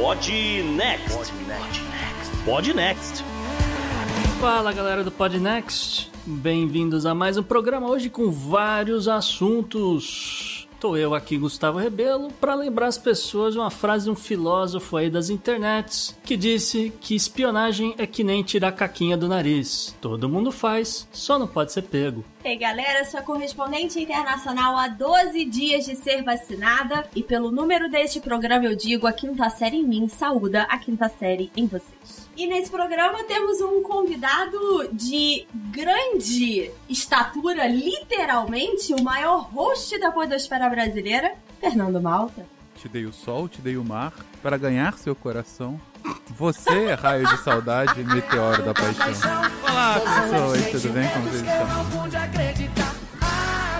Pod Next. Pod Next. Fala galera do Pod Next, bem-vindos a mais um programa hoje com vários assuntos. Tô eu aqui, Gustavo Rebelo, para lembrar as pessoas uma frase de um filósofo aí das internets que disse que espionagem é que nem tirar caquinha do nariz. Todo mundo faz, só não pode ser pego. Ei galera, sou correspondente internacional há 12 dias de ser vacinada e pelo número deste programa eu digo a quinta série em mim saúda a quinta série em vocês. E nesse programa temos um convidado de grande estatura, literalmente o maior host da podosfera brasileira, Fernando Malta. Te dei o sol, te dei o mar para ganhar seu coração. Você é raio de saudade, meteoro da paixão. Olá, pessoas, tudo bem? Como vocês estão?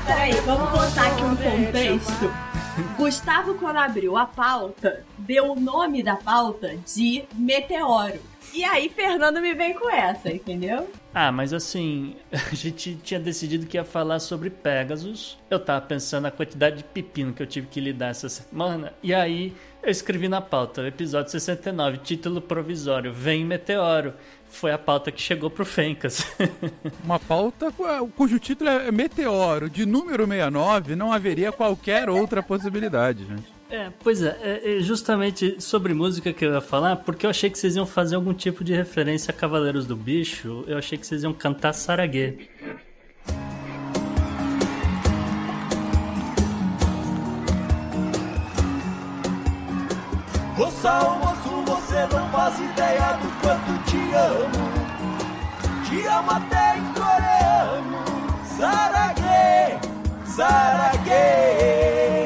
Peraí, vamos botar aqui um contexto. Gustavo, quando abriu a pauta, deu o nome da pauta de Meteoro. E aí, Fernando me vem com essa, entendeu? Ah, mas assim, a gente tinha decidido que ia falar sobre Pegasus. Eu tava pensando na quantidade de pepino que eu tive que lidar essa semana. E aí, eu escrevi na pauta, episódio 69, título provisório, Vem Meteoro. Foi a pauta que chegou pro Fencas. Uma pauta cujo título é Meteoro, de número 69, não haveria qualquer outra possibilidade, gente. É, pois é, é, é, justamente sobre música que eu ia falar, porque eu achei que vocês iam fazer algum tipo de referência a Cavaleiros do Bicho, eu achei que vocês iam cantar Saraguê. Moça você não faz ideia do quanto te amo. Te amo até em coreano. Saraguê, Saraguê.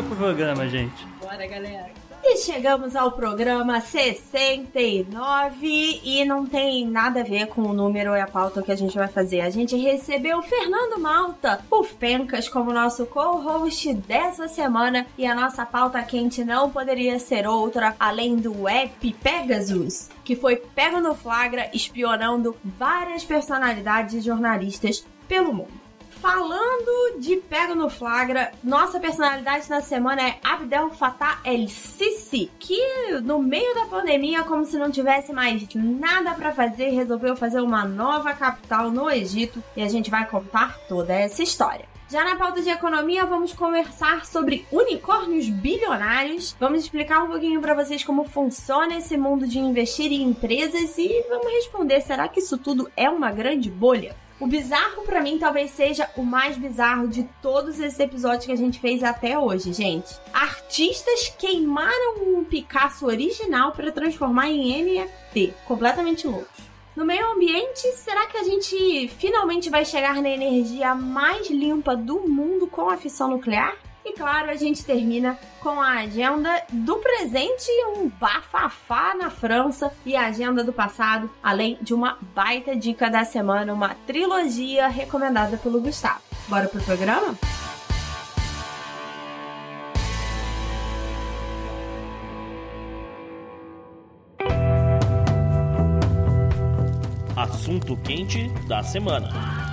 Bora pro programa, gente. Bora, galera. E chegamos ao programa 69 e não tem nada a ver com o número e a pauta que a gente vai fazer. A gente recebeu o Fernando Malta, o Fencas, como nosso co-host dessa semana e a nossa pauta quente não poderia ser outra além do app Pegasus, que foi pego no flagra espionando várias personalidades jornalistas pelo mundo. Falando de Pega no Flagra, nossa personalidade na semana é Abdel Fattah El Sisi, que no meio da pandemia, como se não tivesse mais nada para fazer, resolveu fazer uma nova capital no Egito e a gente vai contar toda essa história. Já na pauta de economia, vamos conversar sobre unicórnios bilionários. Vamos explicar um pouquinho para vocês como funciona esse mundo de investir em empresas e vamos responder: será que isso tudo é uma grande bolha? O bizarro para mim talvez seja o mais bizarro de todos esses episódios que a gente fez até hoje, gente. Artistas queimaram um Picasso original para transformar em NFT. Completamente loucos. No meio ambiente, será que a gente finalmente vai chegar na energia mais limpa do mundo com a fissão nuclear? E claro, a gente termina com a agenda do presente, um bafafá na França e a agenda do passado, além de uma baita dica da semana, uma trilogia recomendada pelo Gustavo. Bora pro programa? Assunto quente da semana.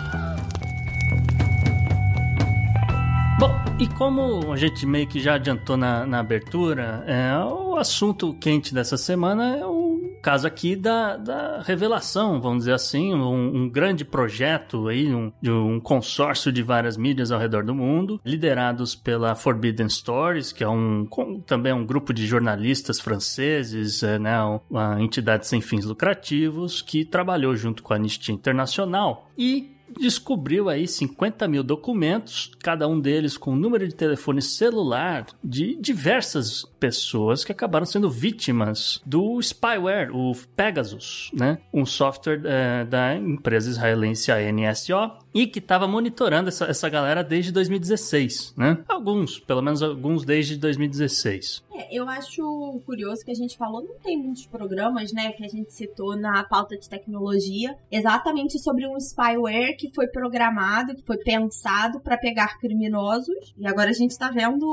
Bom, e como a gente meio que já adiantou na, na abertura, é, o assunto quente dessa semana é o caso aqui da, da revelação, vamos dizer assim, um, um grande projeto aí, um, de um consórcio de várias mídias ao redor do mundo, liderados pela Forbidden Stories, que é um também um grupo de jornalistas franceses, é, né, uma entidade sem fins lucrativos, que trabalhou junto com a Anistia Internacional e descobriu aí 50 mil documentos, cada um deles com número de telefone celular de diversas pessoas que acabaram sendo vítimas do spyware, o Pegasus, né? Um software é, da empresa israelense NSO e que estava monitorando essa, essa galera desde 2016, né? Alguns, pelo menos alguns desde 2016. É, eu acho curioso que a gente falou, não tem muitos programas, né, que a gente citou na pauta de tecnologia, exatamente sobre um spyware que foi programado, que foi pensado para pegar criminosos. E agora a gente está vendo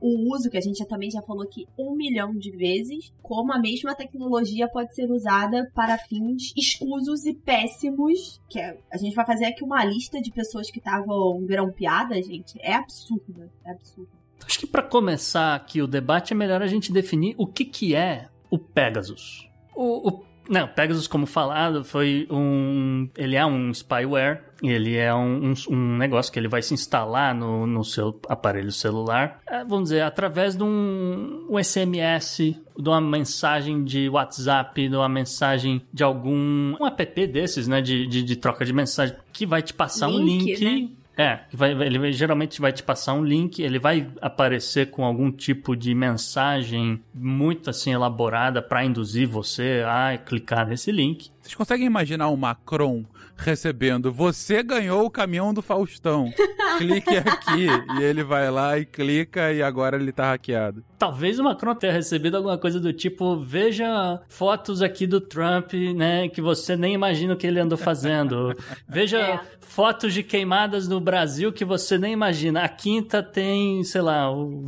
o uso que a gente também já falou aqui um milhão de vezes, como a mesma tecnologia pode ser usada para fins escusos e péssimos. Que é, a gente vai fazer aqui uma lista de pessoas que estavam grampeadas, gente. É absurda, é absurdo. Acho que para começar aqui o debate é melhor a gente definir o que, que é o Pegasus. O, o não, Pegasus, como falado, foi um. Ele é um spyware. Ele é um, um, um negócio que ele vai se instalar no, no seu aparelho celular. É, vamos dizer, através de um, um SMS, de uma mensagem de WhatsApp, de uma mensagem de algum. Um app desses, né? De, de, de troca de mensagem, que vai te passar Link, um link. né? É, vai, ele geralmente vai te passar um link, ele vai aparecer com algum tipo de mensagem muito assim elaborada para induzir você a clicar nesse link. Vocês conseguem imaginar o Macron recebendo você ganhou o caminhão do Faustão. Clique aqui. e ele vai lá e clica e agora ele tá hackeado. Talvez o Macron tenha recebido alguma coisa do tipo: veja fotos aqui do Trump, né, que você nem imagina o que ele andou fazendo. Veja É. fotos de queimadas no Brasil que você nem imagina. A quinta tem, sei lá, o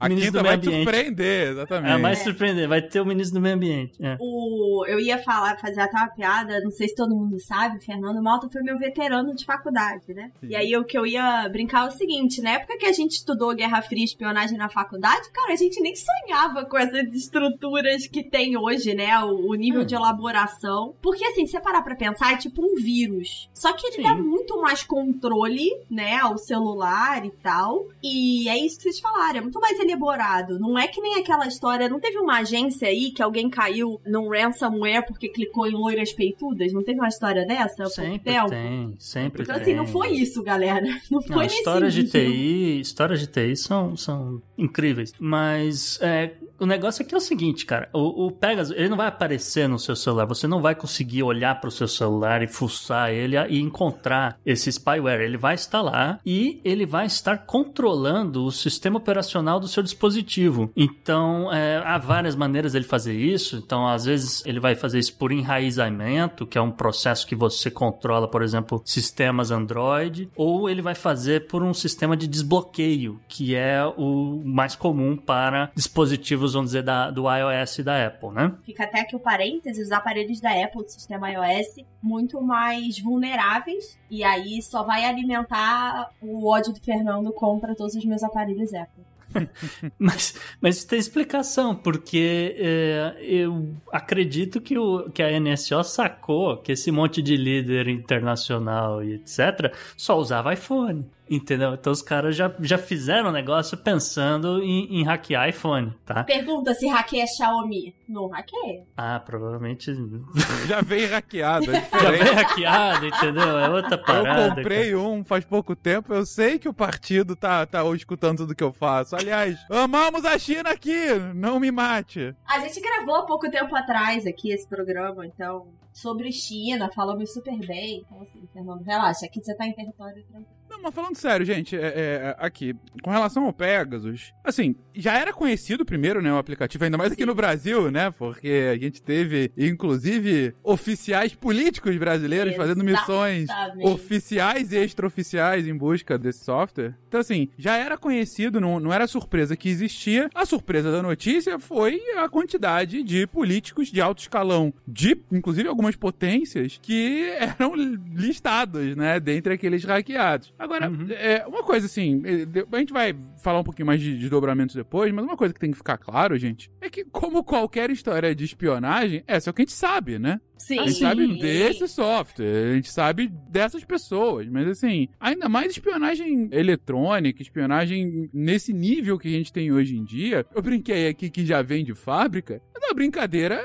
A ministro quinta do vai meio te ambiente. surpreender, exatamente. É mais surpreendente, vai ter o ministro do meio ambiente. É. O, eu ia falar, fazer até uma piada, não sei se todo mundo sabe, Fernando Malta foi meu veterano de faculdade, né? Sim. E aí o que eu ia brincar é o seguinte, na época que a gente estudou Guerra Fria e espionagem na faculdade, cara, a gente nem sonhava com essas estruturas que tem hoje, né? O, o nível Hum. de elaboração. Porque assim, se você parar pra pensar, é tipo um vírus. Só que ele Sim. dá muito mais controle, né, ao celular e tal. E é isso que vocês falaram, é muito mais elaborado. Não é que nem aquela história, não teve uma agência aí que alguém caiu num ransomware porque clicou em loiras peitudas? Não teve uma história dessa Sempre tem, sempre Então, tem. assim, não foi isso, galera. Não foi Não, nesse histórias de. TI, histórias de TI são, são incríveis. Mas é, o negócio aqui é o seguinte, cara. O, o Pegasus, ele não vai aparecer no seu celular. Você não vai conseguir olhar para o seu celular e fuçar ele e encontrar esse spyware. Ele vai estar lá e ele vai estar controlando o sistema operacional do seu dispositivo. Então, é, há várias maneiras dele fazer isso. Então, às vezes, ele vai fazer isso por enraizamento, que é um processo que você controla, por exemplo, sistemas Android, ou ele vai fazer por um sistema de desbloqueio, que é o mais comum para dispositivos, vamos dizer, da, do iOS e da Apple, né? Fica até aqui o parênteses, os aparelhos da Apple do sistema iOS muito mais vulneráveis e aí só vai alimentar o ódio do Fernando contra todos os meus aparelhos Apple. Mas, mas tem explicação, porque é, eu acredito que, o, que a NSO sacou que esse monte de líder internacional e etc. só usava iPhone. Entendeu? Então os caras já, já fizeram o negócio pensando em, em hackear iPhone, tá? Pergunta se hackeia Xiaomi. Não hackeia. Ah, provavelmente Já vem hackeado, é já vem hackeado, entendeu? É outra parada. Eu comprei um faz pouco tempo, eu sei que o partido tá, tá escutando tudo que eu faço. Aliás, amamos a China aqui, não me mate. A gente gravou há pouco tempo atrás aqui esse programa, então, sobre China, falamos super bem. Então, assim, Fernando, relaxa, aqui você tá em território tranquilo. Não, mas falando sério, gente, é, é, aqui, com relação ao Pegasus, assim, já era conhecido primeiro, né, o aplicativo, ainda mais aqui no Brasil, né, porque a gente teve, inclusive, oficiais políticos brasileiros fazendo missões Exatamente. oficiais e extraoficiais em busca desse software. Então, assim, já era conhecido, não, não era surpresa que existia. A surpresa da notícia foi a quantidade de políticos de alto escalão, de, inclusive, algumas potências que eram listados, né, dentre aqueles hackeados. Agora, Uhum. é, uma coisa assim, é, a gente vai falar um pouquinho mais de desdobramentos depois, mas uma coisa que tem que ficar claro, gente, é que, como qualquer história de espionagem, essa é o que a gente sabe, né? Sim. A gente sabe desse software, a gente sabe dessas pessoas, mas assim, ainda mais espionagem eletrônica, espionagem nesse nível que a gente tem hoje em dia. Eu brinquei aqui que já vem de fábrica, mas é uma brincadeira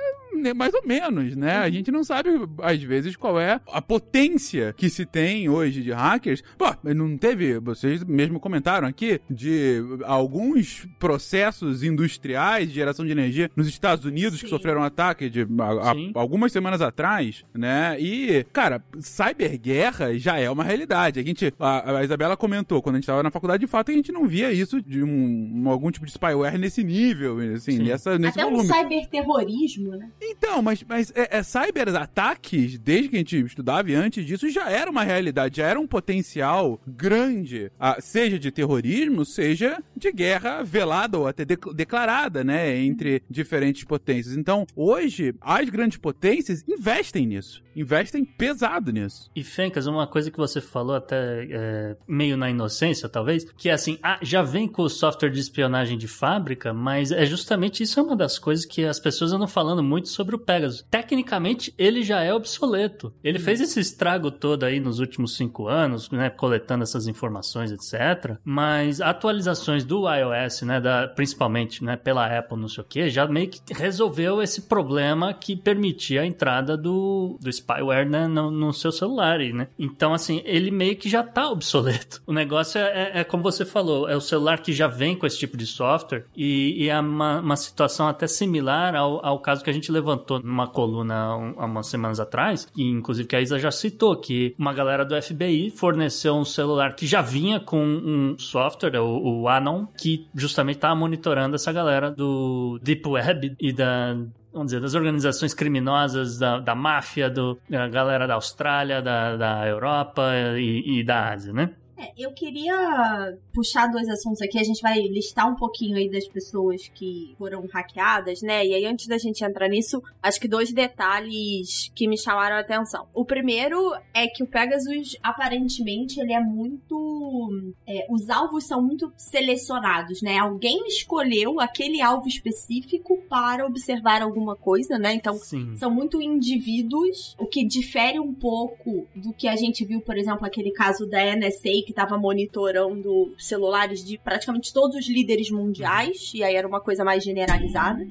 mais ou menos, né? A gente não sabe, às vezes, qual é a potência que se tem hoje de hackers. Pô, não teve, vocês mesmo comentaram aqui, de alguns processos industriais de geração de energia nos Estados Unidos que Sim. sofreram ataque de a- a- algumas semanas atrás, né? E, cara, cyberguerra já é uma realidade. A gente, a, a Isabela comentou, quando a gente estava na faculdade, de fato, a gente não via isso de um, um- algum tipo de spyware nesse nível, assim, Sim. nessa, nesse Até um volume. cyberterrorismo, né? Então, mas, mas é, é, cyberataques, desde que a gente estudava antes disso, já era uma realidade, já era um potencial grande, ah, seja de terrorismo, seja de guerra velada ou até de- declarada, né, entre diferentes potências. Então, hoje, as grandes potências investem nisso. Investem pesado nisso. E Fencas, uma coisa que você falou até é, meio na inocência, talvez, que é assim, ah, já vem com o software de espionagem de fábrica, mas é justamente isso é uma das coisas que as pessoas andam falando muito sobre o Pegasus. Tecnicamente, ele já é obsoleto. Ele Uhum. fez esse estrago todo aí nos últimos cinco anos, né, coletando essas informações, etc. Mas atualizações do iOS, né, da, principalmente, né, pela Apple, não sei o que, já meio que resolveu esse problema que permitia a entrada do, do spyware né, no, no seu celular, né? Então, assim, ele meio que já tá obsoleto. O negócio é, é- é como você falou, é o celular que já vem com esse tipo de software e, e é uma, uma situação até similar ao, ao caso que a gente levantou numa coluna há umas semanas atrás, e inclusive que a Isa já citou, que uma galera do FBI forneceu um celular que já vinha com um software, o, o Anon, que justamente estava monitorando essa galera do Deep Web e da vamos dizer, das organizações criminosas, da, da máfia, do, da galera da Austrália, da, da Europa e, e da Ásia, né? É, eu queria puxar dois assuntos aqui. A gente vai listar um pouquinho aí das pessoas que foram hackeadas, né? E aí, antes da gente entrar nisso, acho que dois detalhes que me chamaram a atenção. O primeiro é que o Pegasus, aparentemente, ele é muito. é, os alvos são muito selecionados, né? Alguém escolheu aquele alvo específico para observar alguma coisa, né? Então, Sim. são muito indivíduos, o que difere um pouco do que a gente viu, por exemplo, aquele caso da NSA que estava monitorando celulares de praticamente todos os líderes mundiais, e aí era uma coisa mais generalizada.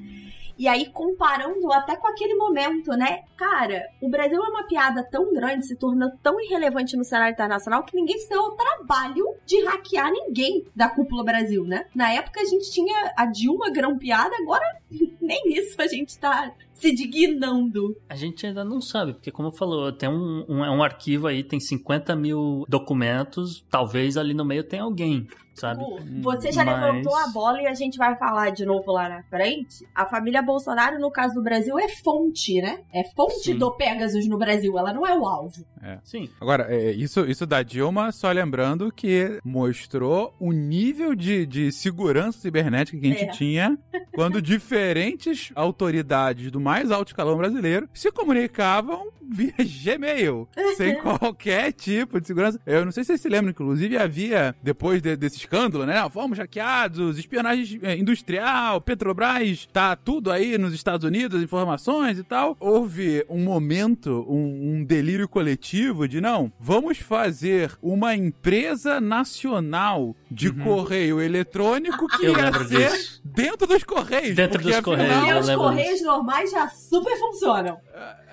E aí, comparando até com aquele momento, né? Cara, o Brasil é uma piada tão grande, se torna tão irrelevante no cenário internacional que ninguém se deu ao trabalho de hackear ninguém da cúpula Brasil, né? Na época a gente tinha a Dilma grampeada, agora nem isso a gente tá se dignando. A gente ainda não sabe, porque como falou, tem um, um, é um arquivo aí, tem 50 mil documentos, talvez ali no meio tenha alguém, sabe? Gu, Você já Mas- levantou a bola e a gente vai falar de novo lá na frente. A família Bolsonaro, no caso do Brasil, é fonte, né? É fonte Sim. do Pegasus no Brasil, ela não é o alvo. Sim. Agora, é, isso, isso da Dilma, só lembrando que mostrou o nível de, de segurança cibernética que a gente É. tinha quando diferentes autoridades do mais alto escalão brasileiro se comunicavam via Gmail, sem qualquer tipo de segurança. Eu não sei se vocês se lembram, inclusive havia, depois de- desse escândalo, né? Fomos hackeados, espionagem eh, industrial, Petrobras, tá tudo aí nos Estados Unidos, informações e tal. Houve um momento, um, um delírio coletivo de não, vamos fazer uma empresa nacional de correio eletrônico que Eu ia ser disso. dentro dos correios. Dentro dos afinal, Correios, E os correios normais já super funcionam.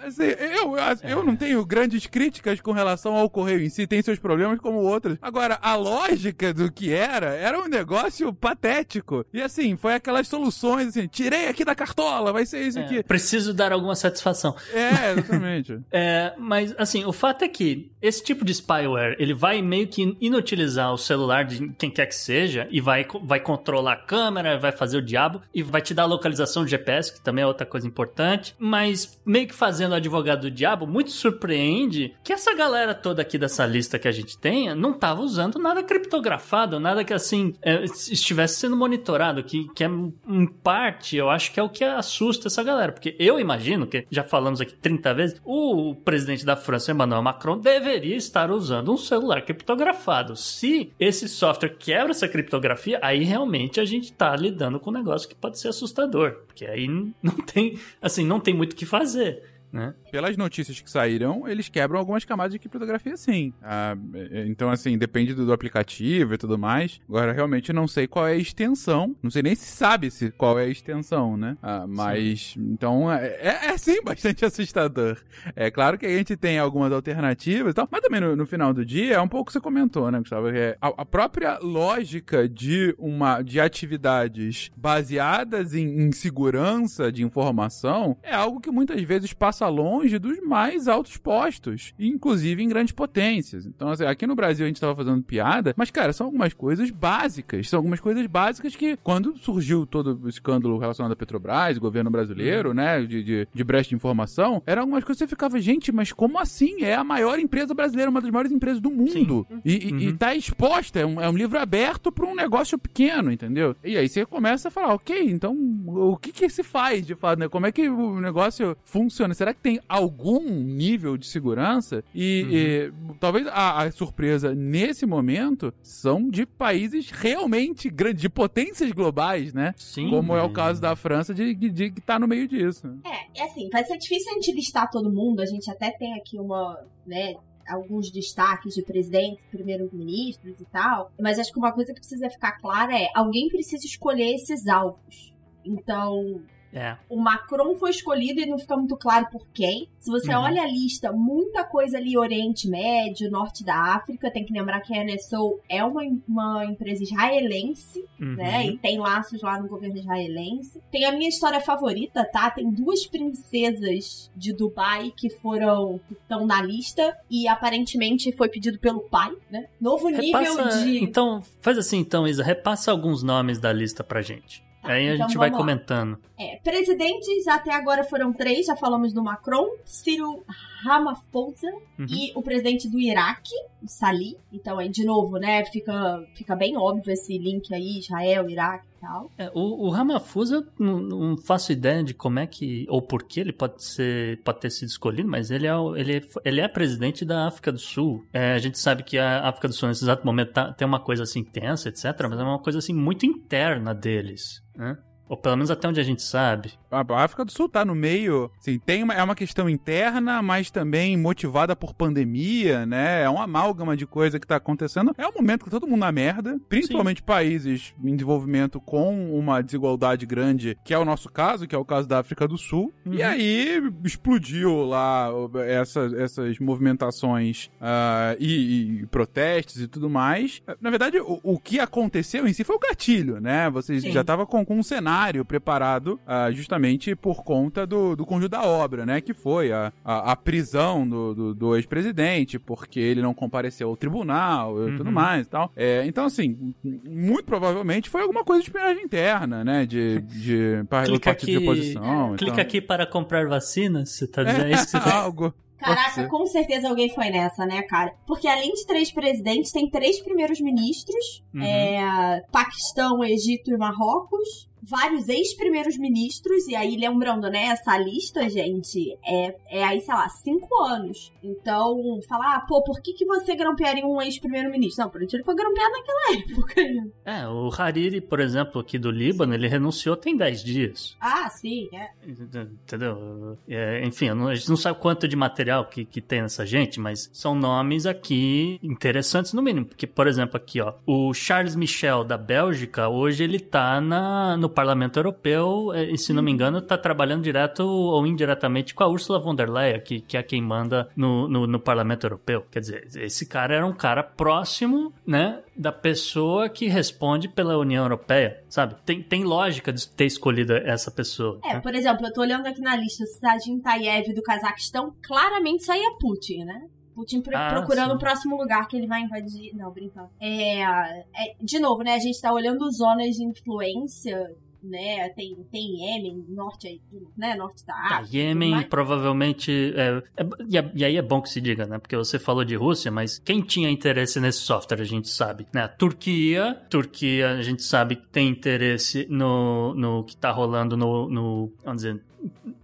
Assim, eu, eu não tenho grandes críticas com relação ao correio em si, tem seus problemas como outros. Agora, a lógica do que era, era um negócio patético. E assim, foi aquelas soluções assim, tirei aqui da cartola, vai ser isso É, aqui. preciso dar alguma satisfação. É, exatamente. É, mas assim, o fato é que esse tipo de spyware, ele vai meio que inutilizar o celular de quem quer que seja e vai, vai controlar a câmera, vai fazer o diabo e vai te dar a localização de GPS, que também é outra coisa importante, mas meio que fazendo o advogado do diabo, muito surpreende que essa galera toda aqui dessa lista que a gente tenha não tava usando nada criptografado, nada que assim é, estivesse sendo monitorado, que, que é em parte, eu acho que é o que assusta essa galera, porque eu imagino que já falamos aqui 30 vezes, o presidente da França, Emmanuel Macron, deveria estar usando um celular criptografado. Se esse software quebra essa criptografia, aí realmente a gente tá lidando com um negócio que pode ser assustador, porque aí não tem, assim, não tem muito o que fazer. Né? Pelas notícias que saíram, eles quebram algumas camadas de criptografia, sim. Ah, é, então, assim, depende do, do aplicativo e tudo mais. Agora, realmente, não sei qual é a extensão. Não sei nem se sabe se qual é a extensão, né? Ah, mas, então, é, é, é, sim bastante assustador. É claro que a gente tem algumas alternativas e tal, mas também no, no final do dia é um pouco o que você comentou, né, Gustavo? É a, a própria lógica de uma de atividades baseadas em, em segurança de informação é algo que muitas vezes passa longe dos mais altos postos, inclusive em grandes potências. Então, assim, aqui no Brasil a gente tava fazendo piada, mas, cara, são algumas coisas básicas. São algumas coisas básicas que, quando surgiu todo o escândalo relacionado à Petrobras, governo brasileiro, né, de, de, de brecha de informação, eram algumas coisas que você ficava, gente, mas como assim? É a maior empresa brasileira, uma das maiores empresas do mundo. E, e, e tá exposta, é um, é um livro aberto para um negócio pequeno, entendeu? E aí você começa a falar, ok, então o que que se faz de fato, né? Como é que o negócio funciona? Será será que tem algum nível de segurança? E, uhum. e talvez a, a, surpresa nesse momento são de países realmente grandes, de potências globais, né? Sim. Como é o caso da França, de, de, de que tá no meio disso. É, é assim, vai ser difícil a gente listar todo mundo, a gente até tem aqui uma, né, alguns destaques de presidentes, primeiros ministros e tal. Mas acho que uma coisa que precisa ficar clara é: alguém precisa escolher esses alvos. Então, é. O Macron foi escolhido e não fica muito claro por quem. Se você uhum. olha a lista, muita coisa ali Oriente Médio, Norte da África. Tem que lembrar que a NSO é uma, uma empresa israelense, uhum. né? E tem laços lá no governo israelense. Tem a minha história favorita, tá? Tem duas princesas de Dubai que foram que estão na lista e aparentemente foi pedido pelo pai, né? Novo repassa, nível de Então, faz assim então, Isa, repassa alguns nomes da lista pra gente. Aí a então, gente vai lá. comentando. É, presidentes até agora foram três, já falamos do Macron, Ciro Ramaphosa uhum. e o presidente do Iraque, o Salih. Então aí, de novo, né, fica, fica bem óbvio esse link aí, Israel, Iraque tal. É, o, o Ramaphosa, não, não, faço ideia de como é que, ou por que ele pode ser, pode ter sido escolhido, mas ele é, ele é, ele é presidente da África do Sul. É, a gente sabe que a África do Sul, nesse exato momento, tá, tem uma coisa assim tensa, etc., mas é uma coisa assim muito interna deles, né? Ou pelo menos até onde a gente sabe. A África do Sul tá no meio, assim, tem uma, é uma questão interna, mas também motivada por pandemia, né? É uma amálgama de coisa que tá acontecendo. É um momento que todo mundo na merda, principalmente Sim. países em desenvolvimento com uma desigualdade grande, que é o nosso caso, que é o caso da África do Sul. Uhum. E aí explodiu lá essa, essas movimentações uh, e, e, protestos e tudo mais. Na verdade, o, o, que aconteceu em si foi o gatilho, né? Você já tava com, com um cenário cenário preparado uh, justamente por conta do, do conjunto da obra, né? Que foi a, a, a prisão do, do, do ex-presidente, porque ele não compareceu ao tribunal e uhum. tudo mais e tal. É, então, assim, muito provavelmente foi alguma coisa de espionagem interna, né? De, de, de partido aqui, de oposição. Clica então. aqui para comprar vacinas, você tá dizendo é, isso? algo. Caraca, com certeza alguém foi nessa, né, cara? Porque além de três presidentes, tem três primeiros ministros: uhum. é, Paquistão, Egito e Marrocos vários ex-primeiros ministros, e aí lembrando, né, essa lista, gente, é, é aí, sei lá, cinco anos. Então, falar, ah, pô, por que, que você grampearia um ex-primeiro-ministro? Não, por ele foi grampeado naquela época. É, o Hariri, por exemplo, aqui do Líbano, ele renunciou tem dez dias. Ah, sim, é. Entendeu? É, enfim, a gente não sabe quanto de material que, que tem nessa gente, mas são nomes aqui interessantes no mínimo. Porque, por exemplo, aqui, ó, o Charles Michel da Bélgica, hoje ele tá na, no Parlamento Europeu, é, e se não me engano, está trabalhando direto ou indiretamente com a Ursula von der Leyen, que, que é quem manda no, no, no, Parlamento Europeu. Quer dizer, esse cara era um cara próximo, né, da pessoa que responde pela União Europeia, sabe? Tem, tem lógica de ter escolhido essa pessoa. É, né? por exemplo, eu tô olhando aqui na lista Sajin Tayev do Cazaquistão, claramente isso aí é Putin, né? Putin ah, procurando sim. o próximo lugar que ele vai invadir. Não, brincando. É, é, de novo, né? A gente tá olhando zonas de influência né? Tem, tem Yemen, norte aí, né? Norte da tá, África. Yemen provavelmente. É, é, e aí é bom que se diga, né? Porque você falou de Rússia, mas quem tinha interesse nesse software, a gente sabe. Né? A Turquia, Turquia, a gente sabe que tem interesse no, no que tá rolando no, no. Vamos dizer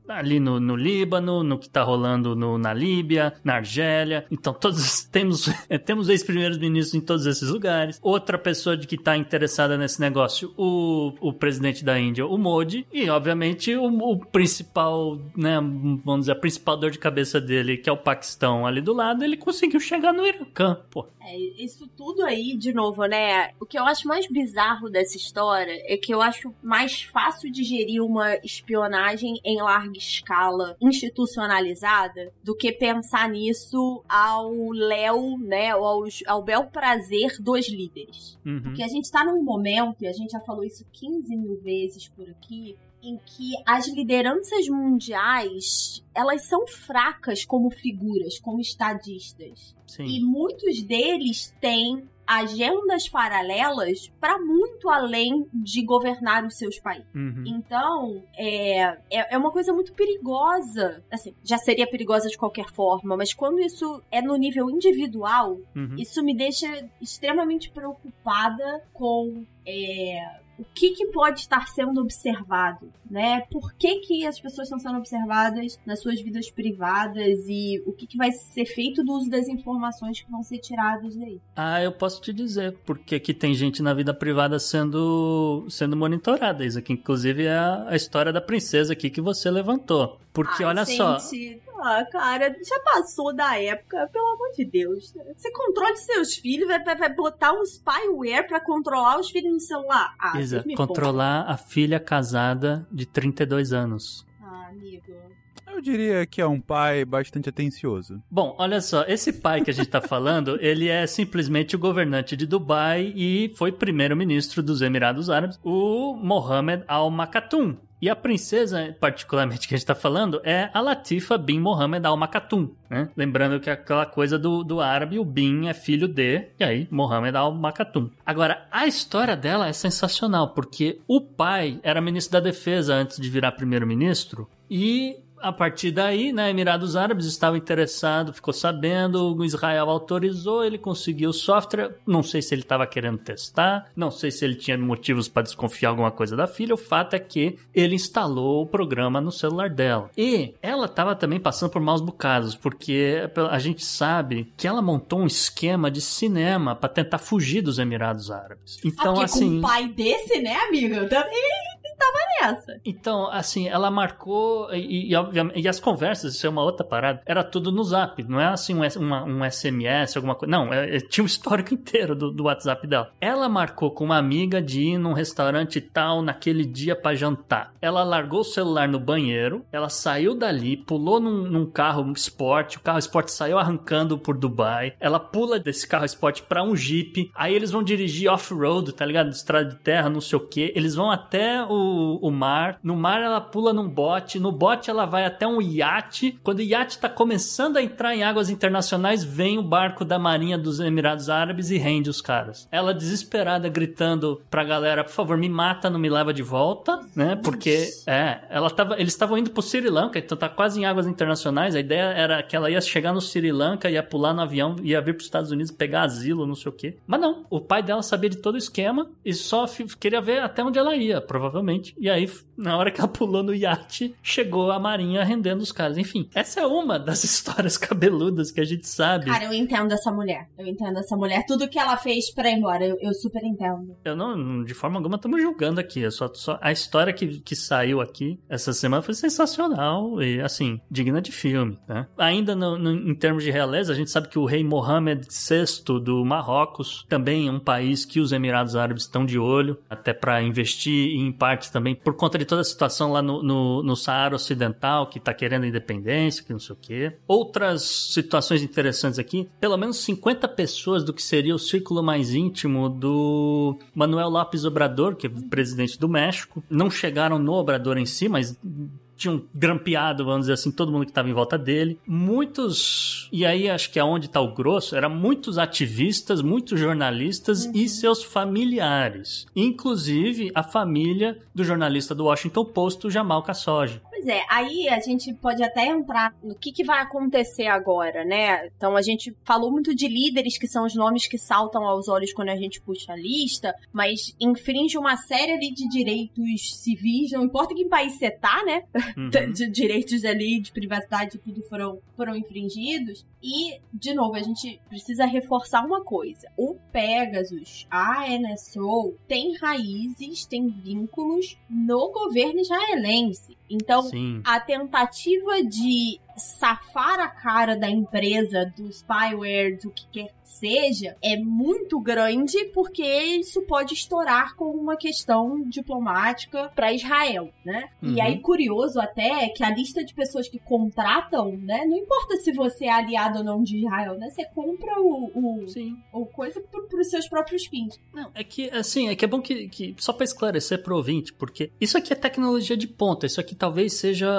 ali no, no Líbano, no que tá rolando no, na Líbia, na Argélia. Então, todos temos, temos ex-primeiros ministros em todos esses lugares. Outra pessoa de que tá interessada nesse negócio, o, o presidente da Índia, o Modi, e obviamente o, o principal, né, vamos dizer, a principal dor de cabeça dele, que é o Paquistão ali do lado, ele conseguiu chegar no Irã, pô. É, isso tudo aí, de novo, né? O que eu acho mais bizarro dessa história é que eu acho mais fácil digerir uma espionagem em larga escala institucionalizada do que pensar nisso ao léu, né? Ao, ao bel prazer dos líderes. Uhum. Porque a gente tá num momento, e a gente já falou isso 15 mil vezes por aqui, em que as lideranças mundiais elas são fracas como figuras, como estadistas. Sim. E muitos deles têm agendas paralelas para muito além de governar os seus países. Uhum. Então, é, é, é, uma coisa muito perigosa. Assim, já seria perigosa de qualquer forma, mas quando isso é no nível individual, uhum. isso me deixa extremamente preocupada com. É, o que, que pode estar sendo observado, né? Por que, que as pessoas estão sendo observadas nas suas vidas privadas e o que, que vai ser feito do uso das informações que vão ser tiradas daí? Ah, eu posso te dizer, porque aqui tem gente na vida privada sendo, sendo monitorada. Isso aqui, inclusive, é a, a história da princesa aqui que você levantou. Porque Ai, olha gente, só. Ah, cara, já passou da época, pelo amor de Deus. Você controla seus filhos, vai, vai, vai botar um spyware pra controlar os filhos no celular. Ah, Isa, controlar a filha casada de 32 anos. Ah, amigo. Eu diria que é um pai bastante atencioso. Bom, olha só, esse pai que a gente tá falando, ele é simplesmente o governante de Dubai e foi primeiro-ministro dos Emirados Árabes, o Mohammed Al Maktoum. E a princesa, particularmente, que a gente tá falando, é a Latifa bin Mohammed Al Maktoum, né? Lembrando que é aquela coisa do, do árabe, o bin é filho de, e aí, Mohammed Al Maktoum. Agora, a história dela é sensacional, porque o pai era ministro da defesa antes de virar primeiro-ministro, e a partir daí, né, Emirados Árabes estava interessado, ficou sabendo, o Israel autorizou, ele conseguiu o software. Não sei se ele estava querendo testar, não sei se ele tinha motivos para desconfiar alguma coisa da filha. O fato é que ele instalou o programa no celular dela. E ela estava também passando por maus bocados, porque a gente sabe que ela montou um esquema de cinema para tentar fugir dos Emirados Árabes. Então, porque assim. com um pai desse, né, amigo? Também tava nessa. Então, assim, ela marcou e, e, e as conversas, isso é uma outra parada, era tudo no zap, não é assim um, uma, um SMS, alguma coisa. Não, é, é, tinha um histórico inteiro do, do WhatsApp dela. Ela marcou com uma amiga de ir num restaurante tal naquele dia para jantar. Ela largou o celular no banheiro, ela saiu dali, pulou num, num carro esporte, o carro esporte saiu arrancando por Dubai. Ela pula desse carro esporte para um jeep, aí eles vão dirigir off-road, tá ligado? Estrada de terra, não sei o que. Eles vão até o o, mar. No mar ela pula num bote. No bote ela vai até um iate. Quando o iate tá começando a entrar em águas internacionais, vem o barco da Marinha dos Emirados Árabes e rende os caras. Ela desesperada gritando pra galera, por favor, me mata, não me leva de volta, né? Porque é, ela tava, eles estavam indo pro Sri Lanka, então tá quase em águas internacionais. A ideia era que ela ia chegar no Sri Lanka, ia pular no avião, ia vir pros Estados Unidos pegar asilo, não sei o quê. Mas não, o pai dela sabia de todo o esquema e só queria ver até onde ela ia, provavelmente. E aí, na hora que ela pulou no iate, chegou a marinha rendendo os caras. Enfim, essa é uma das histórias cabeludas que a gente sabe. Cara, eu entendo essa mulher. Eu entendo essa mulher. Tudo que ela fez pra ir embora, eu, eu super entendo. Eu não, de forma alguma, estamos julgando aqui. Só, só, a história que, que saiu aqui essa semana foi sensacional e, assim, digna de filme, né? Ainda no, no, em termos de realeza, a gente sabe que o rei Mohammed VI do Marrocos também é um país que os Emirados Árabes estão de olho, até para investir em partes também por conta de toda a situação lá no, no, no Saara Ocidental, que tá querendo independência, que não sei o quê. Outras situações interessantes aqui, pelo menos 50 pessoas do que seria o círculo mais íntimo do Manuel López Obrador, que é presidente do México, não chegaram no Obrador em si, mas tinham grampeado, vamos dizer assim, todo mundo que estava em volta dele. Muitos, e aí acho que é onde está o grosso, eram muitos ativistas, muitos jornalistas e seus familiares. Inclusive a família do jornalista do Washington Post, o Jamal Khashoggi. Pois é, aí a gente pode até entrar no que, que vai acontecer agora, né? Então a gente falou muito de líderes, que são os nomes que saltam aos olhos quando a gente puxa a lista, mas infringe uma série ali de direitos civis, não importa que país você tá, né? Uhum. de direitos ali, de privacidade, tudo foram, foram infringidos. E, de novo, a gente precisa reforçar uma coisa. O Pegasus, a NSO, tem raízes, tem vínculos no governo israelense. Então, Sim. a tentativa de safar a cara da empresa, do spyware, do que quer que seja, é muito grande porque isso pode estourar com uma questão diplomática para Israel, né? Uhum. E aí, curioso até é que a lista de pessoas que contratam, né? Não importa se você é aliado ou não de Israel, né? Você compra o, o, Sim. o coisa para os seus próprios fins. Não, é que, assim, é que é bom que, que só para esclarecer pro ouvinte, porque isso aqui é tecnologia de ponta, isso aqui talvez seja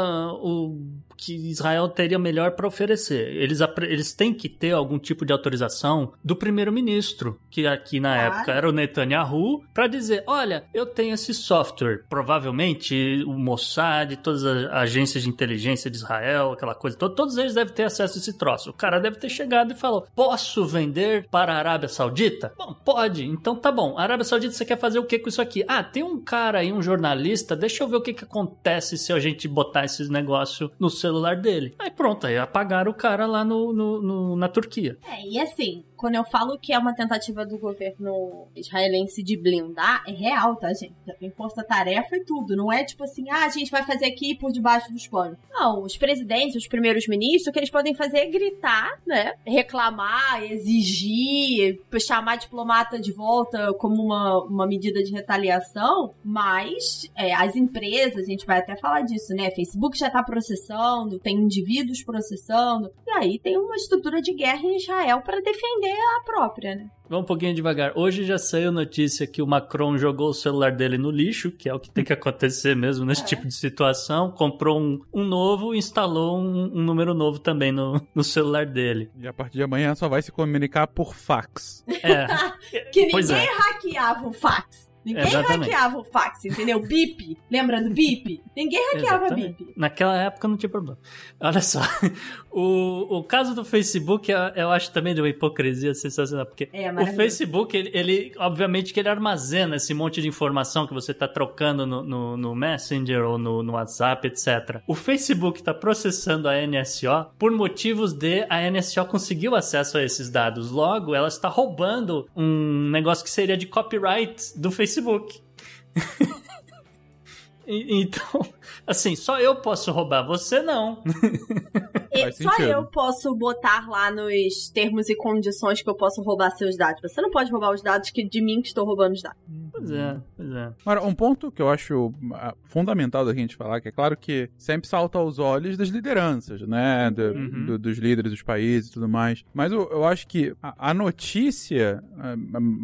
o que Israel teria melhor para oferecer. Eles, eles têm que ter algum tipo de autorização do primeiro-ministro, que aqui na Claro. época era o Netanyahu, para dizer: olha, eu tenho esse software. Provavelmente o Mossad, todas as agências de inteligência de Israel, aquela coisa toda, todos eles devem ter acesso a esse troço. O cara deve ter chegado e falou: posso vender para a Arábia Saudita? Bom, pode. Então tá bom. A Arábia Saudita, você quer fazer o que com isso aqui? Ah, tem um cara aí, um jornalista, deixa eu ver o que, que acontece se a gente botar esse negócio no celular dele. Aí pronto, aí apagaram o cara lá no, no- no- na Turquia. É, e assim, quando eu falo que é uma tentativa do governo israelense de blindar, é real, tá, gente? Já tem força-tarefa e tudo. Não é tipo assim, ah, a gente vai fazer aqui por debaixo dos panos. Não, os presidentes, os primeiros ministros, o que eles podem fazer é gritar, né? Reclamar, exigir, chamar diplomata de volta como uma, uma medida de retaliação, mas é, as empresas, a gente vai até falar disso, né? Facebook já tá processando, tem indivíduos processando, e aí tem uma estrutura de guerra em Israel para defender a própria, né? Vamos um pouquinho devagar. Hoje já saiu notícia que o Macron jogou o celular dele no lixo, que é o que tem que acontecer mesmo nesse É. tipo de situação. Comprou um, um novo e instalou um, um número novo também no, no celular dele. E a partir de amanhã só vai se comunicar por fax. É. Que ninguém é. hackeava o fax. Ninguém Exatamente. hackeava o fax, entendeu? Bip. Lembra do bip? Ninguém hackeava Exatamente. bip. Naquela época não tinha problema. Olha só, o, o caso do Facebook eu, eu acho também de uma hipocrisia sensacional, porque É, o maravilhoso. Facebook, ele, ele, obviamente que ele armazena esse monte de informação que você está trocando no, no, no Messenger ou no, no WhatsApp, etc. O Facebook está processando a NSO por motivos de a NSO conseguiu acesso a esses dados. Logo, ela está roubando um negócio que seria de copyright do Facebook. E- Então, assim, só eu posso roubar, você não. E só eu posso botar lá nos termos e condições que eu posso roubar seus dados. Você não pode roubar os dados que de mim que estou roubando os dados. Pois é, pois é. Agora, um ponto que eu acho ah, fundamental da gente falar, que é claro que sempre salta aos olhos das lideranças, né? Do- Uhum. do- dos líderes dos países e tudo mais. Mas eu, eu acho que a, a notícia ah,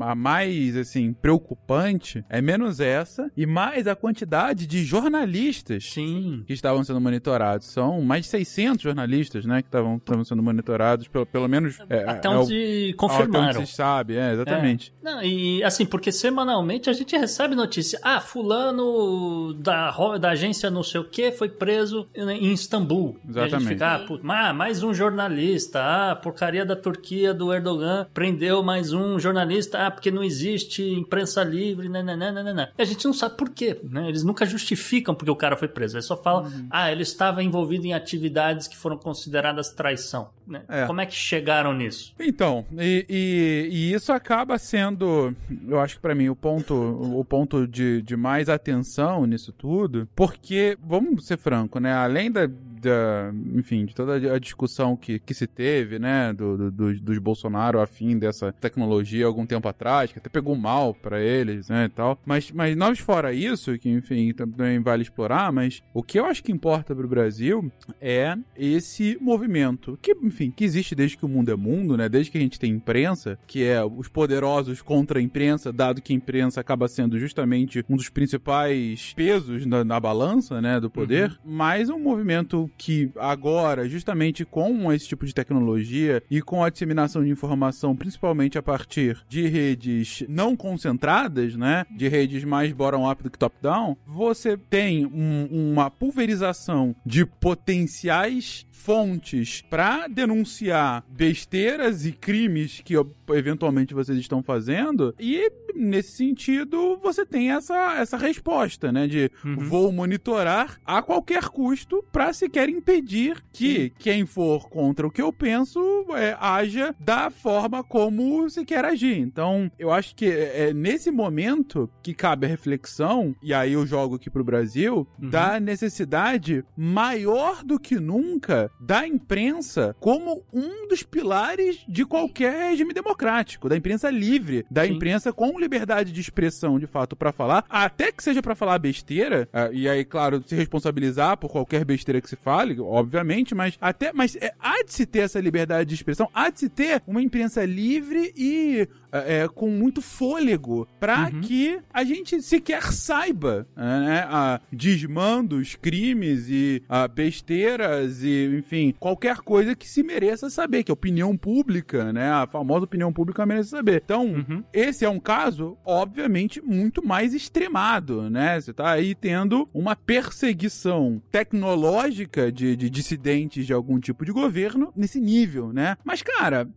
a, a mais, assim, preocupante é menos essa e mais a quantidade de jornalistas Sim. que estavam sendo monitorados. São mais de 600 jornalistas, né? Que estavam estavam sendo monitorados, pelo, pelo menos... é, Até é o- onde Até confirmaram. onde se sabe, é, exatamente. Não, e assim, porque semanalmente a gente recebe notícia. Ah, fulano da, da agência não sei o que foi preso em Istambul. E a gente Exatamente. fica, ah, put- ah, mais um jornalista. Ah, porcaria da Turquia do Erdogan prendeu mais um jornalista. Ah, porque não existe imprensa livre, né, nananana. E a gente não sabe por quê, né? Eles nunca justificam porque o cara foi preso. Eles só falam, Uhum. ah, ele estava envolvido em atividades que foram consideradas traição. Né? É. Como é que chegaram nisso? Então, e, e- e isso acaba sendo, eu acho que pra mim, o ponto, o ponto de, de mais atenção nisso tudo, porque, vamos ser franco, né? Além da, da enfim, de toda a discussão que, que se teve, né, do, do- dos, dos Bolsonaro afim dessa tecnologia algum tempo atrás, que até pegou mal pra eles, né, e tal. Mas, mas nós fora isso, que enfim, também vale explorar, mas o que eu acho que importa pro Brasil é esse movimento que, enfim, que existe desde que o mundo é mundo, né? Desde que a gente tem imprensa, que é os poderosos contra a imprensa, dado que a imprensa acaba sendo justamente um dos principais pesos na, na balança, né, do poder. Mas um movimento que agora, justamente com esse tipo de tecnologia e com a disseminação de informação, principalmente a partir de redes não concentradas, né, de redes mais bottom-up do que top-down, você tem um- uma pulverização de potenciais fontes para denunciar besteiras e crimes que eventualmente vocês estão fazendo e nesse sentido você tem essa, essa resposta, né, de Uhum. vou monitorar a qualquer custo para sequer impedir que quem for contra o que eu penso é, haja da forma como se quer agir. Então, eu acho que é é nesse momento que cabe a reflexão, e aí eu jogo aqui pro Brasil, Uhum. da necessidade maior do que nunca da imprensa como um dos pilares de qualquer regime democrático, da imprensa livre, da Sim. imprensa com liberdade de expressão, de fato, para falar, até que seja para falar besteira, ah, e aí, claro, se responsabilizar por qualquer besteira que se fale, obviamente, mas até, mas é, há de se ter essa liberdade de expressão, há de se ter uma imprensa livre e é, com muito fôlego para Uhum. que a gente sequer saiba né, a desmandos, crimes e a besteiras e, enfim, qualquer coisa que se mereça saber, que a opinião pública, né, a famosa opinião pública merece saber. Então, Uhum. esse é um caso, obviamente, muito mais extremado, né? Você tá aí tendo uma perseguição tecnológica de, de dissidentes de algum tipo de governo nesse nível, né? Mas, cara,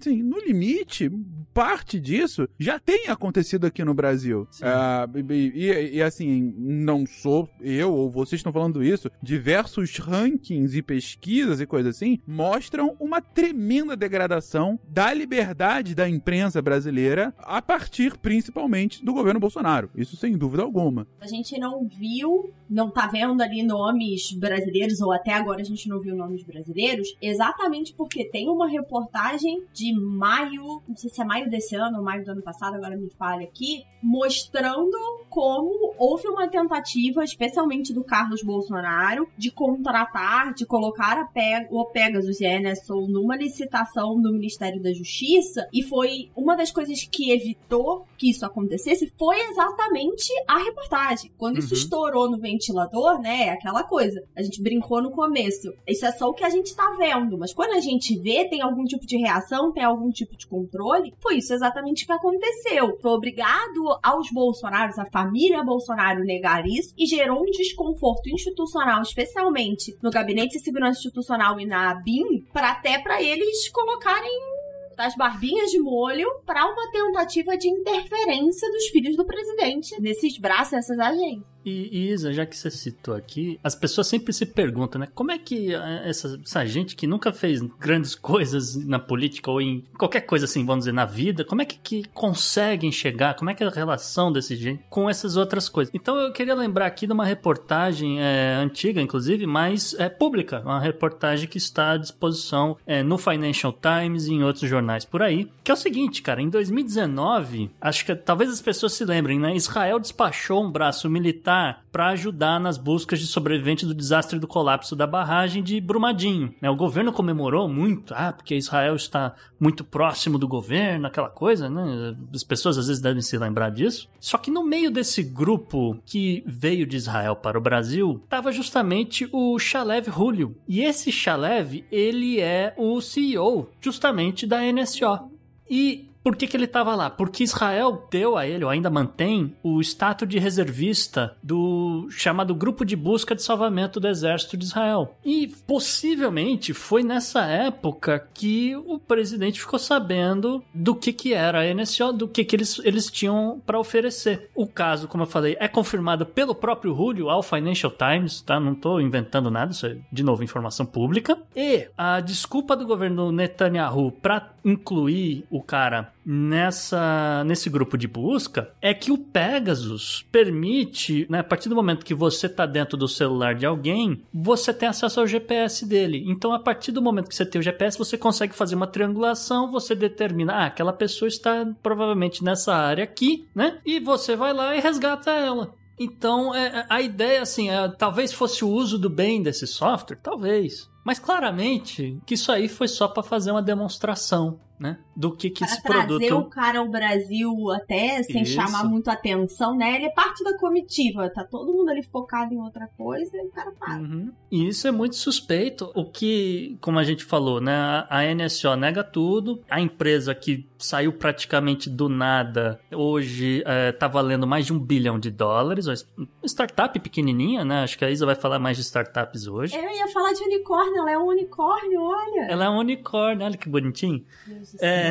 assim, no limite, parte disso já tem acontecido aqui no Brasil. Ah, e, e- e, assim, não sou eu ou vocês estão falando isso, diversos rankings e pesquisas e coisas assim mostram uma tremenda degradação da liberdade da imprensa brasileira a partir principalmente do governo Bolsonaro. Isso sem dúvida alguma. A gente não viu, não tá vendo ali nomes brasileiros, ou até agora a gente não viu nomes brasileiros, exatamente porque tem uma reportagem de maio, não sei se é maio desse ano ou maio do ano passado, agora me falha aqui, mostrando como houve uma tentativa, especialmente do Carlos Bolsonaro, de contratar, de colocar a Pe o Pegasus e a NSO numa licitação do Ministério da Justiça, e foi uma das coisas que evitou que isso acontecesse foi exatamente a reportagem. Quando isso Uhum. estourou no ventilador, né, é aquela coisa. A gente brincou no começo. Isso é só o que a gente tá vendo, mas quando a gente vê, tem algum tipo de reação, tem algum tipo de controle, foi isso exatamente que aconteceu. Foi obrigado aos Bolsonaros, a família Bolsonaro negar isso e gerou um desconforto institucional, especialmente no Gabinete de Segurança Institucional e na ABIN, para até para eles colocarem das barbinhas de molho para uma tentativa de interferência dos filhos do presidente nesses braços, nessas agências. E, Isa, já que você citou aqui, as pessoas sempre se perguntam, né? Como é que eh, essa, essa gente que nunca fez grandes coisas na política ou em qualquer coisa assim, vamos dizer, na vida, como é que, que conseguem chegar? Como é que é a relação desse gente com essas outras coisas? Então eu queria lembrar aqui de uma reportagem eh, antiga, inclusive, mas é pública, uma reportagem que está à disposição eh, no Financial Times e em outros jornais por aí, que é o seguinte, cara, em 2019, acho que talvez as pessoas se lembrem, né? Israel despachou um braço militar para ajudar nas buscas de sobreviventes do desastre do colapso da barragem de Brumadinho. Né? O governo comemorou muito, ah, porque Israel está muito próximo do governo, aquela coisa, né? As pessoas às vezes devem se lembrar disso. Só que no meio desse grupo que veio de Israel para o Brasil, estava justamente o Shalev Julio. E esse Shalev, ele é o CEO justamente da NSO. E por que, que ele estava lá? Porque Israel deu a ele, ou ainda mantém, o status de reservista do chamado Grupo de Busca de Salvamento do Exército de Israel. E possivelmente foi nessa época que o presidente ficou sabendo do que, que era a NSO, do que, que eles, eles tinham para oferecer. O caso, como eu falei, é confirmado pelo próprio Julio ao Financial Times, tá? Não estou inventando nada, isso é, de novo, informação pública. E a desculpa do governo Netanyahu para incluir o cara nessa nesse grupo de busca é que o Pegasus permite, né, a partir do momento que você está dentro do celular de alguém, você tem acesso ao GPS dele. Então, a partir do momento que você tem o GPS, você consegue fazer uma triangulação, você determina, ah, aquela pessoa está provavelmente nessa área aqui, né? E você vai lá e resgata ela. Então, é, a ideia, assim, é, talvez fosse o uso do bem desse software, talvez. Mas claramente que isso aí foi só para fazer uma demonstração, né? Do que que Para esse trazer produto o cara ao Brasil até sem Isso. chamar muito atenção, né? Ele é parte da comitiva, tá todo mundo ali focado em outra coisa e o cara para. Uhum. E isso é muito suspeito. O que, como a gente falou, né? A NSO nega tudo. A empresa que saiu praticamente do nada hoje é, tá valendo mais de um bilhão de dólares. Uma startup pequenininha, né? Acho que a Isa vai falar mais de startups hoje. Eu ia falar de unicórnio, ela é um unicórnio, olha. Ela é um unicórnio, olha que bonitinho. Do É,